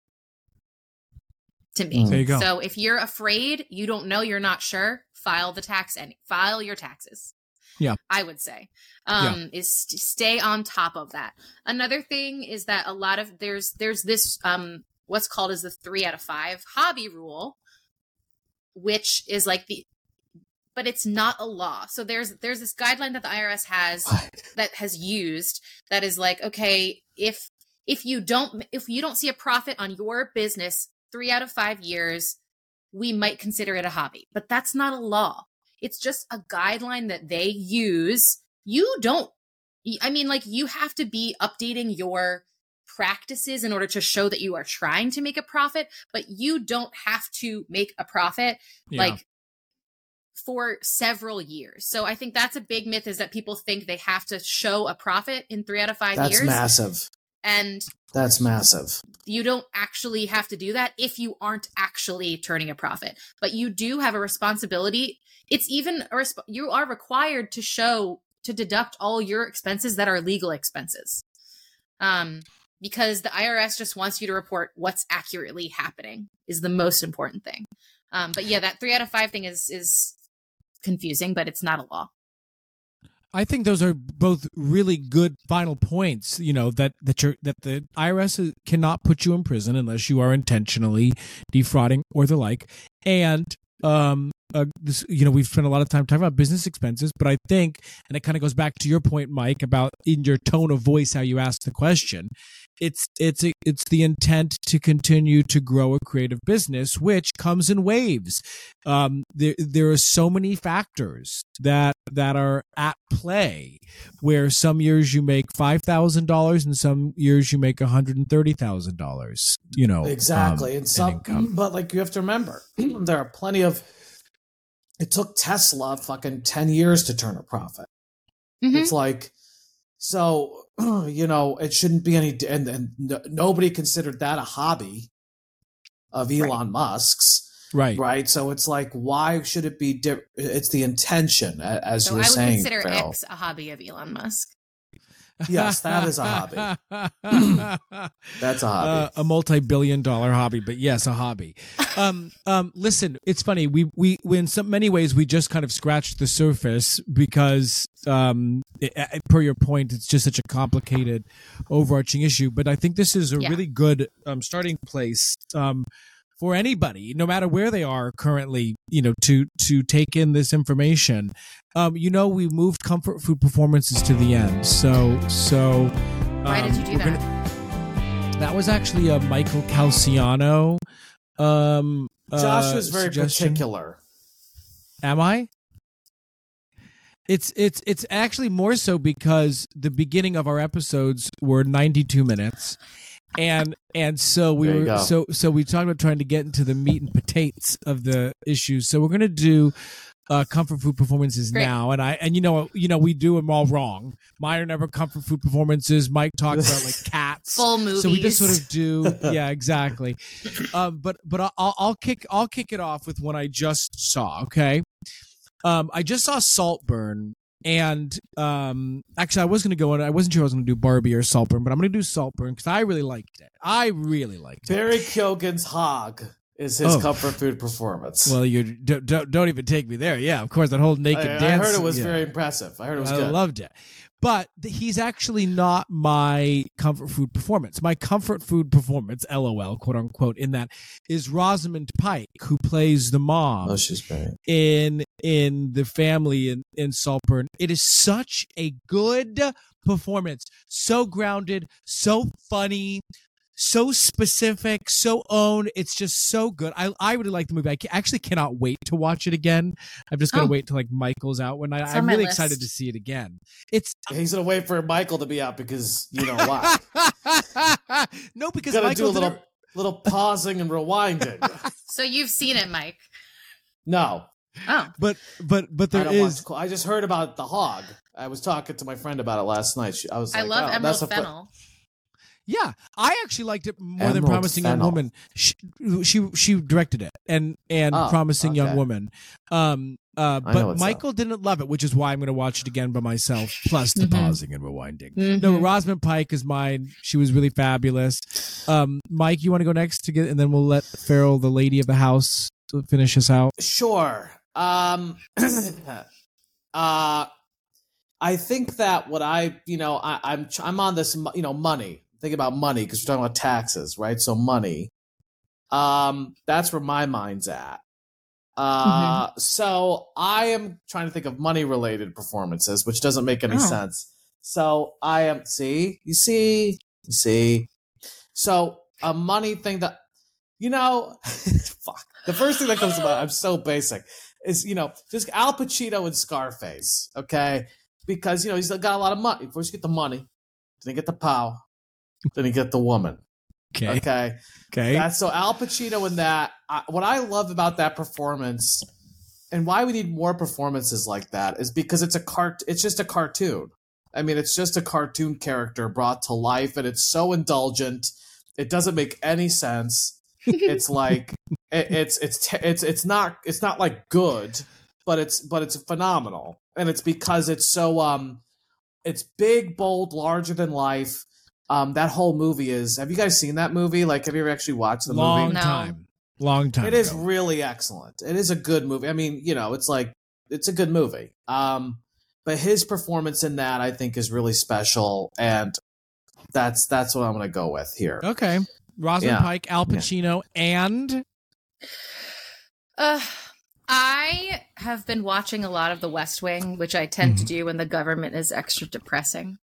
To me, Mm. There you go. So if you're afraid, you don't know, you're not sure, file the tax and file your taxes. Yeah. I would say. Um is st- stay on top of that. Another thing is that a lot of there's there's this um what's called as the 3 out of 5 hobby rule which is like the but it's not a law. So there's there's this guideline that the IRS has that has used that is like okay if if you don't if you don't see a profit on your business 3 out of 5 years we might consider it a hobby but that's not a law it's just a guideline that they use you don't i mean like you have to be updating your practices in order to show that you are trying to make a profit but you don't have to make a profit Yeah. like for several years. So I think that's a big myth is that people think they have to show a profit in three out of five That's years. massive. And That's massive. you don't actually have to do that if you aren't actually turning a profit. But you do have a responsibility. It's even a resp- you are required to show to deduct all your expenses that are legal expenses. Um because the IRS just wants you to report what's accurately happening is the most important thing. Um but yeah, that 3 out of 5 thing is is confusing, but it's not a law. I think those are both really good final points. You know that that you're that the IRS cannot put you in prison unless you are intentionally defrauding or the like. And um, uh, this, you know, we've spent a lot of time talking about business expenses, but I think, and it kind of goes back to your point, Mike, about in your tone of voice how you ask the question. It's it's a, it's the intent to continue to grow a creative business, which comes in waves. Um, there there are so many factors that that are at play. Where some years you make five thousand dollars, and some years you make one hundred and thirty thousand dollars. You know Exactly. um, and some, but like you have to remember, there are plenty of. It took Tesla fucking ten years to turn a profit. Mhm. It's like, so you know, it shouldn't be any, and, and no, nobody considered that a hobby of Elon Musk's, right. right? So it's like, why should it be? Di- it's the intention, as So you I would saying. consider Farrell. X a hobby of Elon Musk. Yes, that is a hobby. That's a hobby. Uh, a multi-billion-dollar hobby, but yes, a hobby. Um, um, listen, it's funny. We we in some many ways we just kind of scratched the surface because, um, it, per your point, it's just such a complicated, overarching issue. But I think this is a Yeah. really good um, starting place. Um, for anybody, no matter where they are currently, you know, to to take in this information. Um, you know, we moved comfort food performances to the end, so so. Why did um, you do that? gonna- that was actually a Michael Calciano. Um, Josh uh, was very suggestion. particular. Am I? It's it's it's actually more so because the beginning of our episodes were 92 minutes. And and so we were go. so so we talked about trying to get into the meat and potatoes of the issues. So we're gonna do uh, comfort food performances Great. now, and I and you know you know we do them all wrong. Mine are never comfort food performances. Mike talks about like cats, Full movies. so we just sort of do, yeah, exactly. Um, but but I'll I'll kick I'll kick it off with one I just saw. Okay, um, I just saw Saltburn, and um, actually I was gonna go on. I wasn't sure I was gonna do Barbie or Saltburn, but I'm gonna do Saltburn because I really liked it. I really liked it. Barry Keoghan's hog is his Oh. comfort food performance. Well, you don't, don't don't even take me there. Yeah, of course that whole naked I dance. I heard it was yeah. very impressive. I heard it was good. I good. loved it. But he's actually not my comfort food performance. My comfort food performance, LOL, quote unquote, in that is Rosamund Pike, who plays the mom oh, she's great. in in the family in, in Saltburn. It is such a good performance. So grounded, so funny, so specific, so own. It's just so good. I I really like the movie. I actually cannot wait to watch it again. I'm just gonna Oh. wait till like Michael's out when I, It's I'm really list. excited to see it again. It's He's gonna wait for Michael to be out because you know why. no, because Gotta Michael do a little didn't- little pausing and rewinding. So you've seen it, Mike. No, Oh. but but but I there don't is watch. I just heard about the hog. I was talking to my friend about it last night. She, I was I like, love oh, Emerald that's a fl- Fennell. Yeah, I actually liked it more than Emerald Promising Young Woman. She, she she directed it and and Oh, Promising Young. Woman. Um, uh, but what's Michael didn't love it, which is why I'm going to watch it again by myself. Plus the Mhm. pausing and rewinding. No, Mhm. Rosamund Pike is mine. She was really fabulous. Um, Mike, you want to go next to get, and then we'll let Farrell, the lady of the house, to finish us out. Sure. Um uh I think that what I, you know, I, I'm I'm on this, you know, money. Think about money because we're talking about taxes, right? So money. Um, that's where my mind's at. Uh, so I am trying to think of money related performances, which doesn't make any Oh. sense. So I am, see, you see, you see. So a money thing that, you know, fuck. The first thing that comes to mind, I'm so basic, is, you know, just Al Pacino and Scarface, okay? Because, you know, he's got a lot of money. First you get the money, then you get the power, then you get the woman, Okay. okay? Okay. That's so Al Pacino in that. I, what I love about that performance and why we need more performances like that is because it's a cart. It's just a cartoon. I mean, it's just a cartoon character brought to life, and it's so indulgent. It doesn't make any sense. It's like it, it's it's te- it's it's not it's not like good, but it's but it's phenomenal, and it's because it's so um, it's big, bold, larger than life. Um, that whole movie is. Have you guys seen that movie? Like, have you ever actually watched the Long movie? Long time. Long time. It is ago. really excellent. It is a good movie. I mean, you know, it's like it's a good movie. Um, but his performance in that I think is really special, and that's that's what I'm going to go with here. Okay. Rosamund Yeah. Pike, Al Pacino, and Uh, I have been watching a lot of The West Wing, which I tend to do when the government is extra depressing.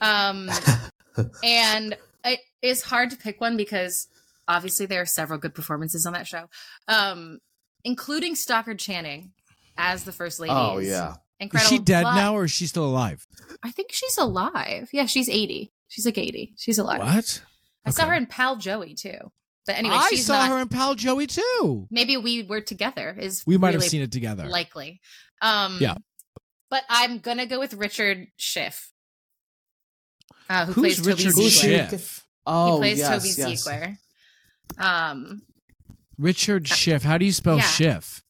Um, and it is hard to pick one because obviously there are several good performances on that show, um, including Stockard Channing as the first lady. Oh is yeah, is incredible. she dead but now or is she still alive? I think she's alive. Yeah, she's eighty. She's like eighty. She's alive. What? I saw her in Pal Joey too. But anyway, I she's saw not. her in Pal Joey too. Maybe we were together. Is We might really have seen it together. likely. Um, Yeah. But I'm gonna go with Richard Schiff, uh, who Who's plays Richard Toby Ziegler. Schiff? Schiff? Oh he plays yes, Toby yes. Ziegler. Um, Richard Schiff. How do you spell Yeah. Schiff?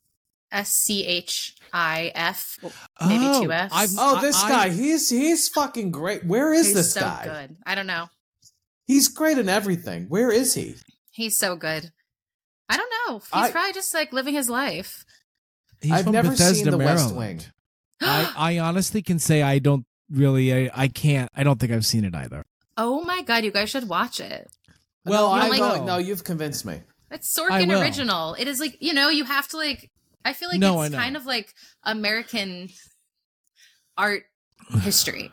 S C H I F. Maybe oh, two Fs. I've- Oh, this I- guy, he's he's fucking great. Where is He's this so guy? good. I don't know. He's great in everything. Where is he? He's so good. I don't know. He's I- probably just like living his life. He's I've from never Bethesda, seen The West Wing. I, I honestly can say I don't really. I, I can't. I don't think I've seen it either. oh my god, you guys should watch it. Well, no, I I like- no, no, you've convinced me. It's I Sorkin will. original. It is like you know you have to like. I feel like No, it's kind of like American art history.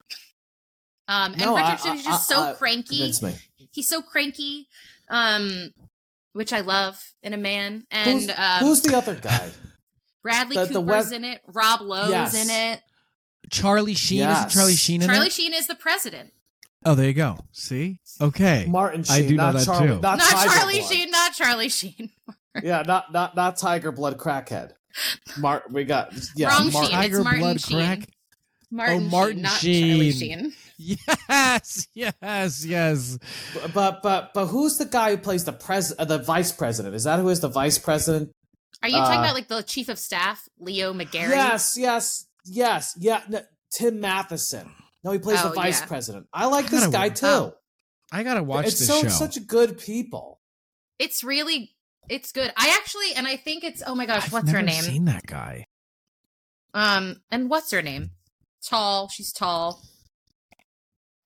Um, and No, Richard I- Schiff is I- just so I- I- cranky. Me. He's so cranky, um, which I love in a man. And Who's, um, who's the other guy? Bradley the- the Cooper's West- in it. Rob Lowe's Yes. in it. Charlie Sheen isn't Charlie Sheen in Charlie it? Sheen is the president. Oh, there you go. See, okay. Martin Sheen. I Sheen, do know that Charlie, too. Not, Not Charlie Blood. Sheen. Not Charlie Sheen. Yeah, not not not Tiger Blood crackhead. Mart, we got yeah. Wrong Mar- Sheen. Tiger it's Martin Blood Sheen. crack. Martin, Martin Sheen, not Charlie Sheen. Sheen. Yes, yes, yes. But but but who's the guy who plays the pres uh, the vice president? Is that who is the vice president? Are you talking Uh, about like the chief of staff, Leo McGarry? Yes, yes, yes, yeah. No, Tim Matheson. No, he plays Oh, the vice yeah. president. I like I this guy watch- too. Oh. I gotta watch it's this so show. such good people. It's really it's good. I actually and I think it's oh my gosh, I've what's her never name? Seen that guy? Um and what's her name? Tall. She's tall.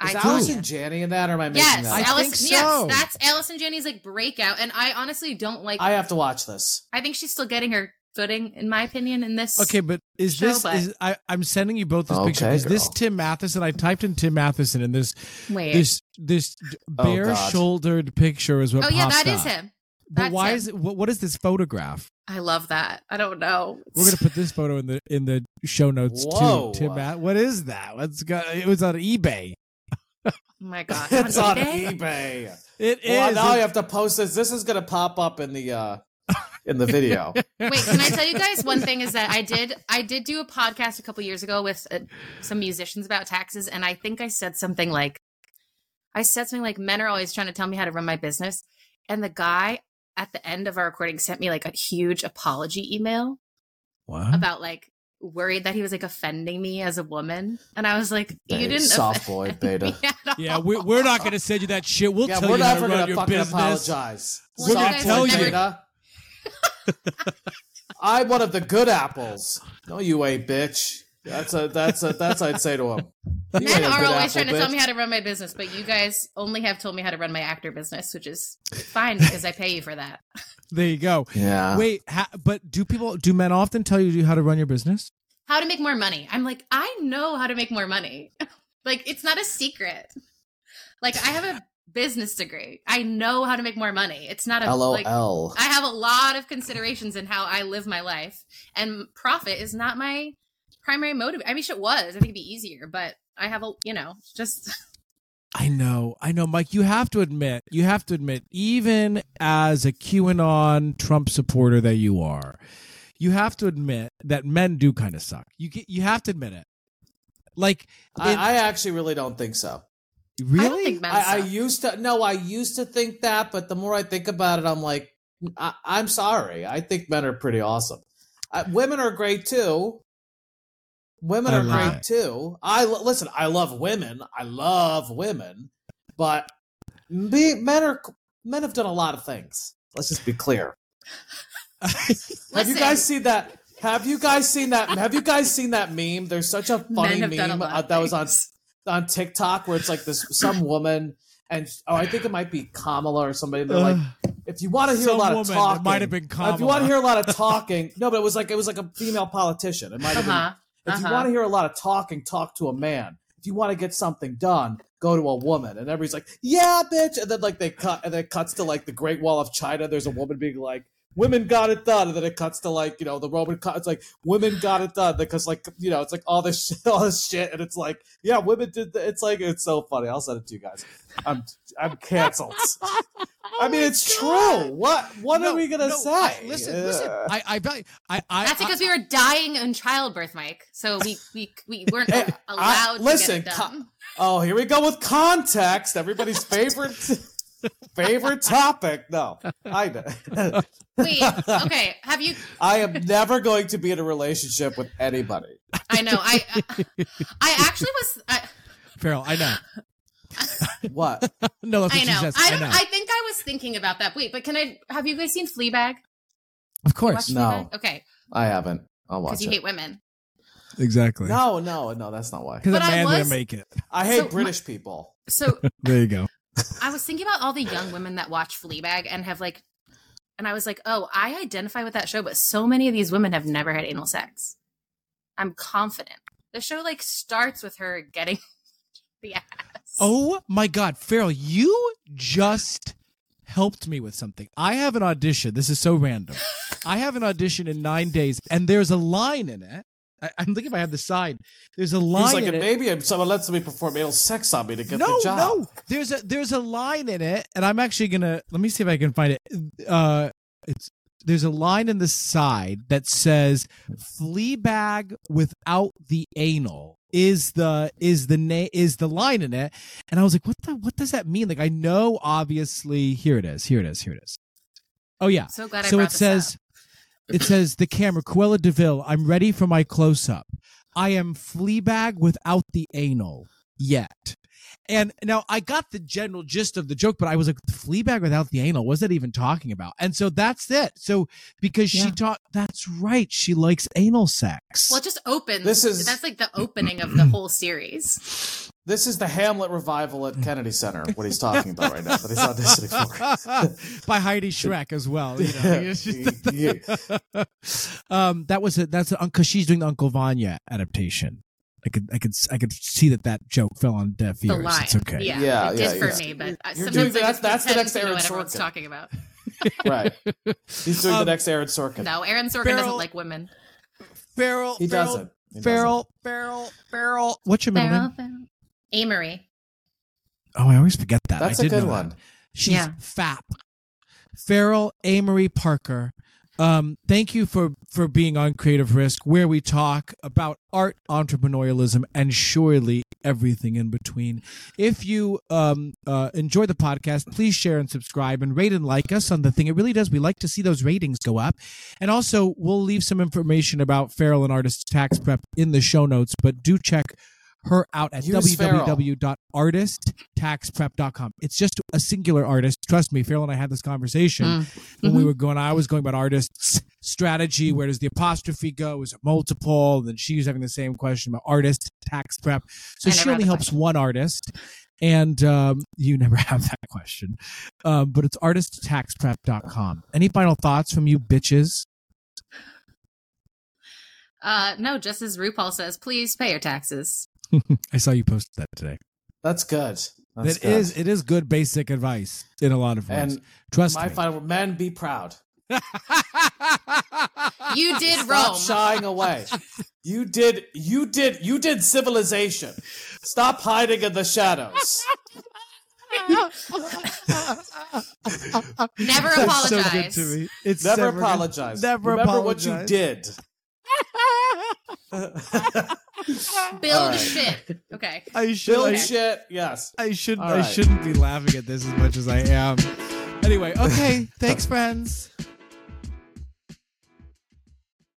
Is I Allison Janney in that, or am I making Yes, that? I up? Allison, think yes, so. that's Allison Janney's like breakout, and I honestly don't like. I I, have to watch this. I think she's still getting her footing, in my opinion, in this. Okay, but is Show, this? but- Is I? I'm sending you both this Okay, picture. Is this. Tim Matheson? I typed in Tim Matheson, and this Wait. this this Oh, bare God. shouldered picture is what. oh yeah, popped that is up. him. But That's why him. is it? What, what is this photograph? I love that. I don't know. We're gonna put this photo in the in the show notes Whoa. too. Tim, Matt, what is that? Let's go. It was on eBay. Oh my god, it's on eBay? eBay. It is. Well, now It- you have to post this. This is gonna pop up in the uh in the video. Wait, can I tell you guys one thing? Is that I did I did do a podcast a couple years ago with uh, some musicians about taxes, and I think I said something like, I said something like, "Men are always trying to tell me how to run my business," and the guy at the end of our recording sent me like a huge apology email What? about like worried that he was like offending me as a woman, and I was like, "You Babe, didn't soft offend boy, me beta. Yeah, we're, we're not going to send you that shit. We'll yeah, tell we're you how never to run gonna your fucking business. apologize. Well, you Soft guys tell boy, you. beta. I'm one of the good apples. No, you ain't, bitch. That's a that's a that's I'd say to him. You Men ain't a are good always apple, trying to tell me how to run my business, but you guys only have told me how to run my actor business, which is fine because I pay you for that. There you go. Yeah. Wait, ha- but do people do men often tell you how to run your business? How to make more money. I'm like, I know how to make more money. like, it's not a secret. Like, I have a business degree. I know how to make more money. It's not a like. LOL. I have a lot of considerations in how I live my life, and profit is not my primary motive. I wish it was. I think it'd be easier, but I have a, you know, just I know, I know, Mike. You have to admit, you have to admit, even as a QAnon Trump supporter that you are, you have to admit that men do kind of suck. You get, you have to admit it. Like, I, in- I actually really don't think so. Really? I don't think men I, I used to no, I used to think that, but the more I think about it, I'm like, I, I'm sorry. I think men are pretty awesome. Uh, women are great too. Women are great it. too. I listen. I love women. I love women, but me, men are men have done a lot of things. Let's just be clear. Have you guys seen that? Have you guys seen that? Have you guys seen that meme? There's such a funny Men a meme uh, of that was on things. On TikTok where it's like this some woman and oh I think it might be Kamala or somebody. They're like, if you want to hear Some a lot woman, of it talking, might have been Kamala. If you want to hear a lot of talking, no, but it was like it was like a female politician. It might have Uh-huh. been. If you Uh-huh. want to hear a lot of talking, talk to a man. If you want to get something done, go to a woman. And everybody's like, yeah, bitch. And then like they cut, and then it cuts to like the Great Wall of China. There's a woman being like. Women got it done, and then it cuts to like you know the Roman. cut- It's like women got it done because like you know it's like all this shit, all this shit, and it's like yeah, women did. The, it's like it's so funny. I'll send it to you guys. I'm I'm canceled. I mean, it's true. What what No, are we gonna no, say? I- listen, listen. Uh, I, I, bet- I, I, That's because we were dying in childbirth, Mike. So we we we weren't Hey, I- allowed listen, to get it co- Oh, here we go with context. Everybody's favorite favorite topic. No, I know. Wait, okay. Have you? I am never going to be in a relationship with anybody. I know. I I actually was. I, Farrell, I know. What? No, that's what I she know. says. I I don't. know. I think I was thinking about that. Wait, but can I? Have you guys seen Fleabag? of course. No. Fleabag? Okay, I haven't. I'll watch because you it. hate women. Exactly. No, no, no. That's not why. Because a I man was- didn't make it. I hate So, British people. So There you go. I was thinking about all the young women that watch Fleabag and have like, and I was like, oh, I identify with that show, but so many of these women have never had anal sex. I'm confident. The show like starts with her getting the ass. Oh my God, Farrell, you just helped me with something. I have an audition. This is so random. I have an audition in nine days, and there's a line in it. I, I'm thinking if I have the sign. There's a line He's like, in and it. maybe if someone lets me perform anal sex on me to get no, the job. no. There's a there's a line in it, and I'm actually gonna let me see if I can find it. Uh, it's there's a line in the side that says "Fleabag without the anal." Is the is the name is the line in it, and I was like, what the what does that mean? Like, I know obviously. Here it is. Here it is. Here it is. Oh yeah. so glad I so brought it this says up. It says the camera Cruella de Vil. I'm ready for my close up. I am Fleabag without the anal yet. And now I got the general gist of the joke, but I was like, Fleabag without the anal. What's that even talking about? And so that's it. So because she Yeah. taught, that's right. She likes anal sex. Well, it just opens. This is- that's like the opening of the whole series. This is the Hamlet revival at Kennedy Center. What he's talking about right now but he's auditioning for. By Heidi Schreck as well. You know? It's just- Yeah. um, that was it. That's because she's doing the Uncle Vanya adaptation. I could, I could, I could see that that joke fell on deaf The ears. line. It's okay. Yeah, Yeah, it yeah, did for me, but uh, You're sometimes doing- that's- that's the next to Aaron what everyone's Sorkin. talking about. Right. He's doing Um, the next Aaron Sorkin. No, Aaron Sorkin Farrell- doesn't like women. Farrell, he Farrell, doesn't. He Farrell, Farrell, Farrell. What's your middle Farrell, name? Farrell. Amory. Oh, I always forget that. That's I a did good know that. one. She's Yeah. FAP. Farrell Amory Parker. Um, thank you for for being on Creative Risk, where we talk about art, entrepreneurialism, and surely everything in between. If you um, uh, enjoy the podcast, please share and subscribe and rate and like us on the thing. It really does. We like to see those ratings go up. And also, we'll leave some information about Farrell and Artist Tax Prep in the show notes, but do check her out at Use www.artisttaxprep.com. It's just a singular artist. Trust me, Farrell and I had this conversation Mm. when we Mhm. were going. I was going about artists strategy. Where does the apostrophe go? Is it multiple? And then she was having the same question about artist tax prep. So she only helps question. one artist. And um, you never have that question. Um, but it's artisttaxprep.com. Any final thoughts from you bitches? Uh, no, just as RuPaul says, please pay your taxes. I saw you posted that today. That's good. That's That good. is- it is good basic advice in a lot of ways. And Trust my me. final men be proud. You did Stop Rome. shying away. You did you did you did civilization. Stop hiding in the shadows. Never That's so good apologize. to me. It's Never good. apologize. Never Remember what you did. Build All right. shit. Okay. I should. Build I, shit. Yes. I should. All I shouldn't be laughing at this as much as I am. Anyway, okay. Thanks, friends.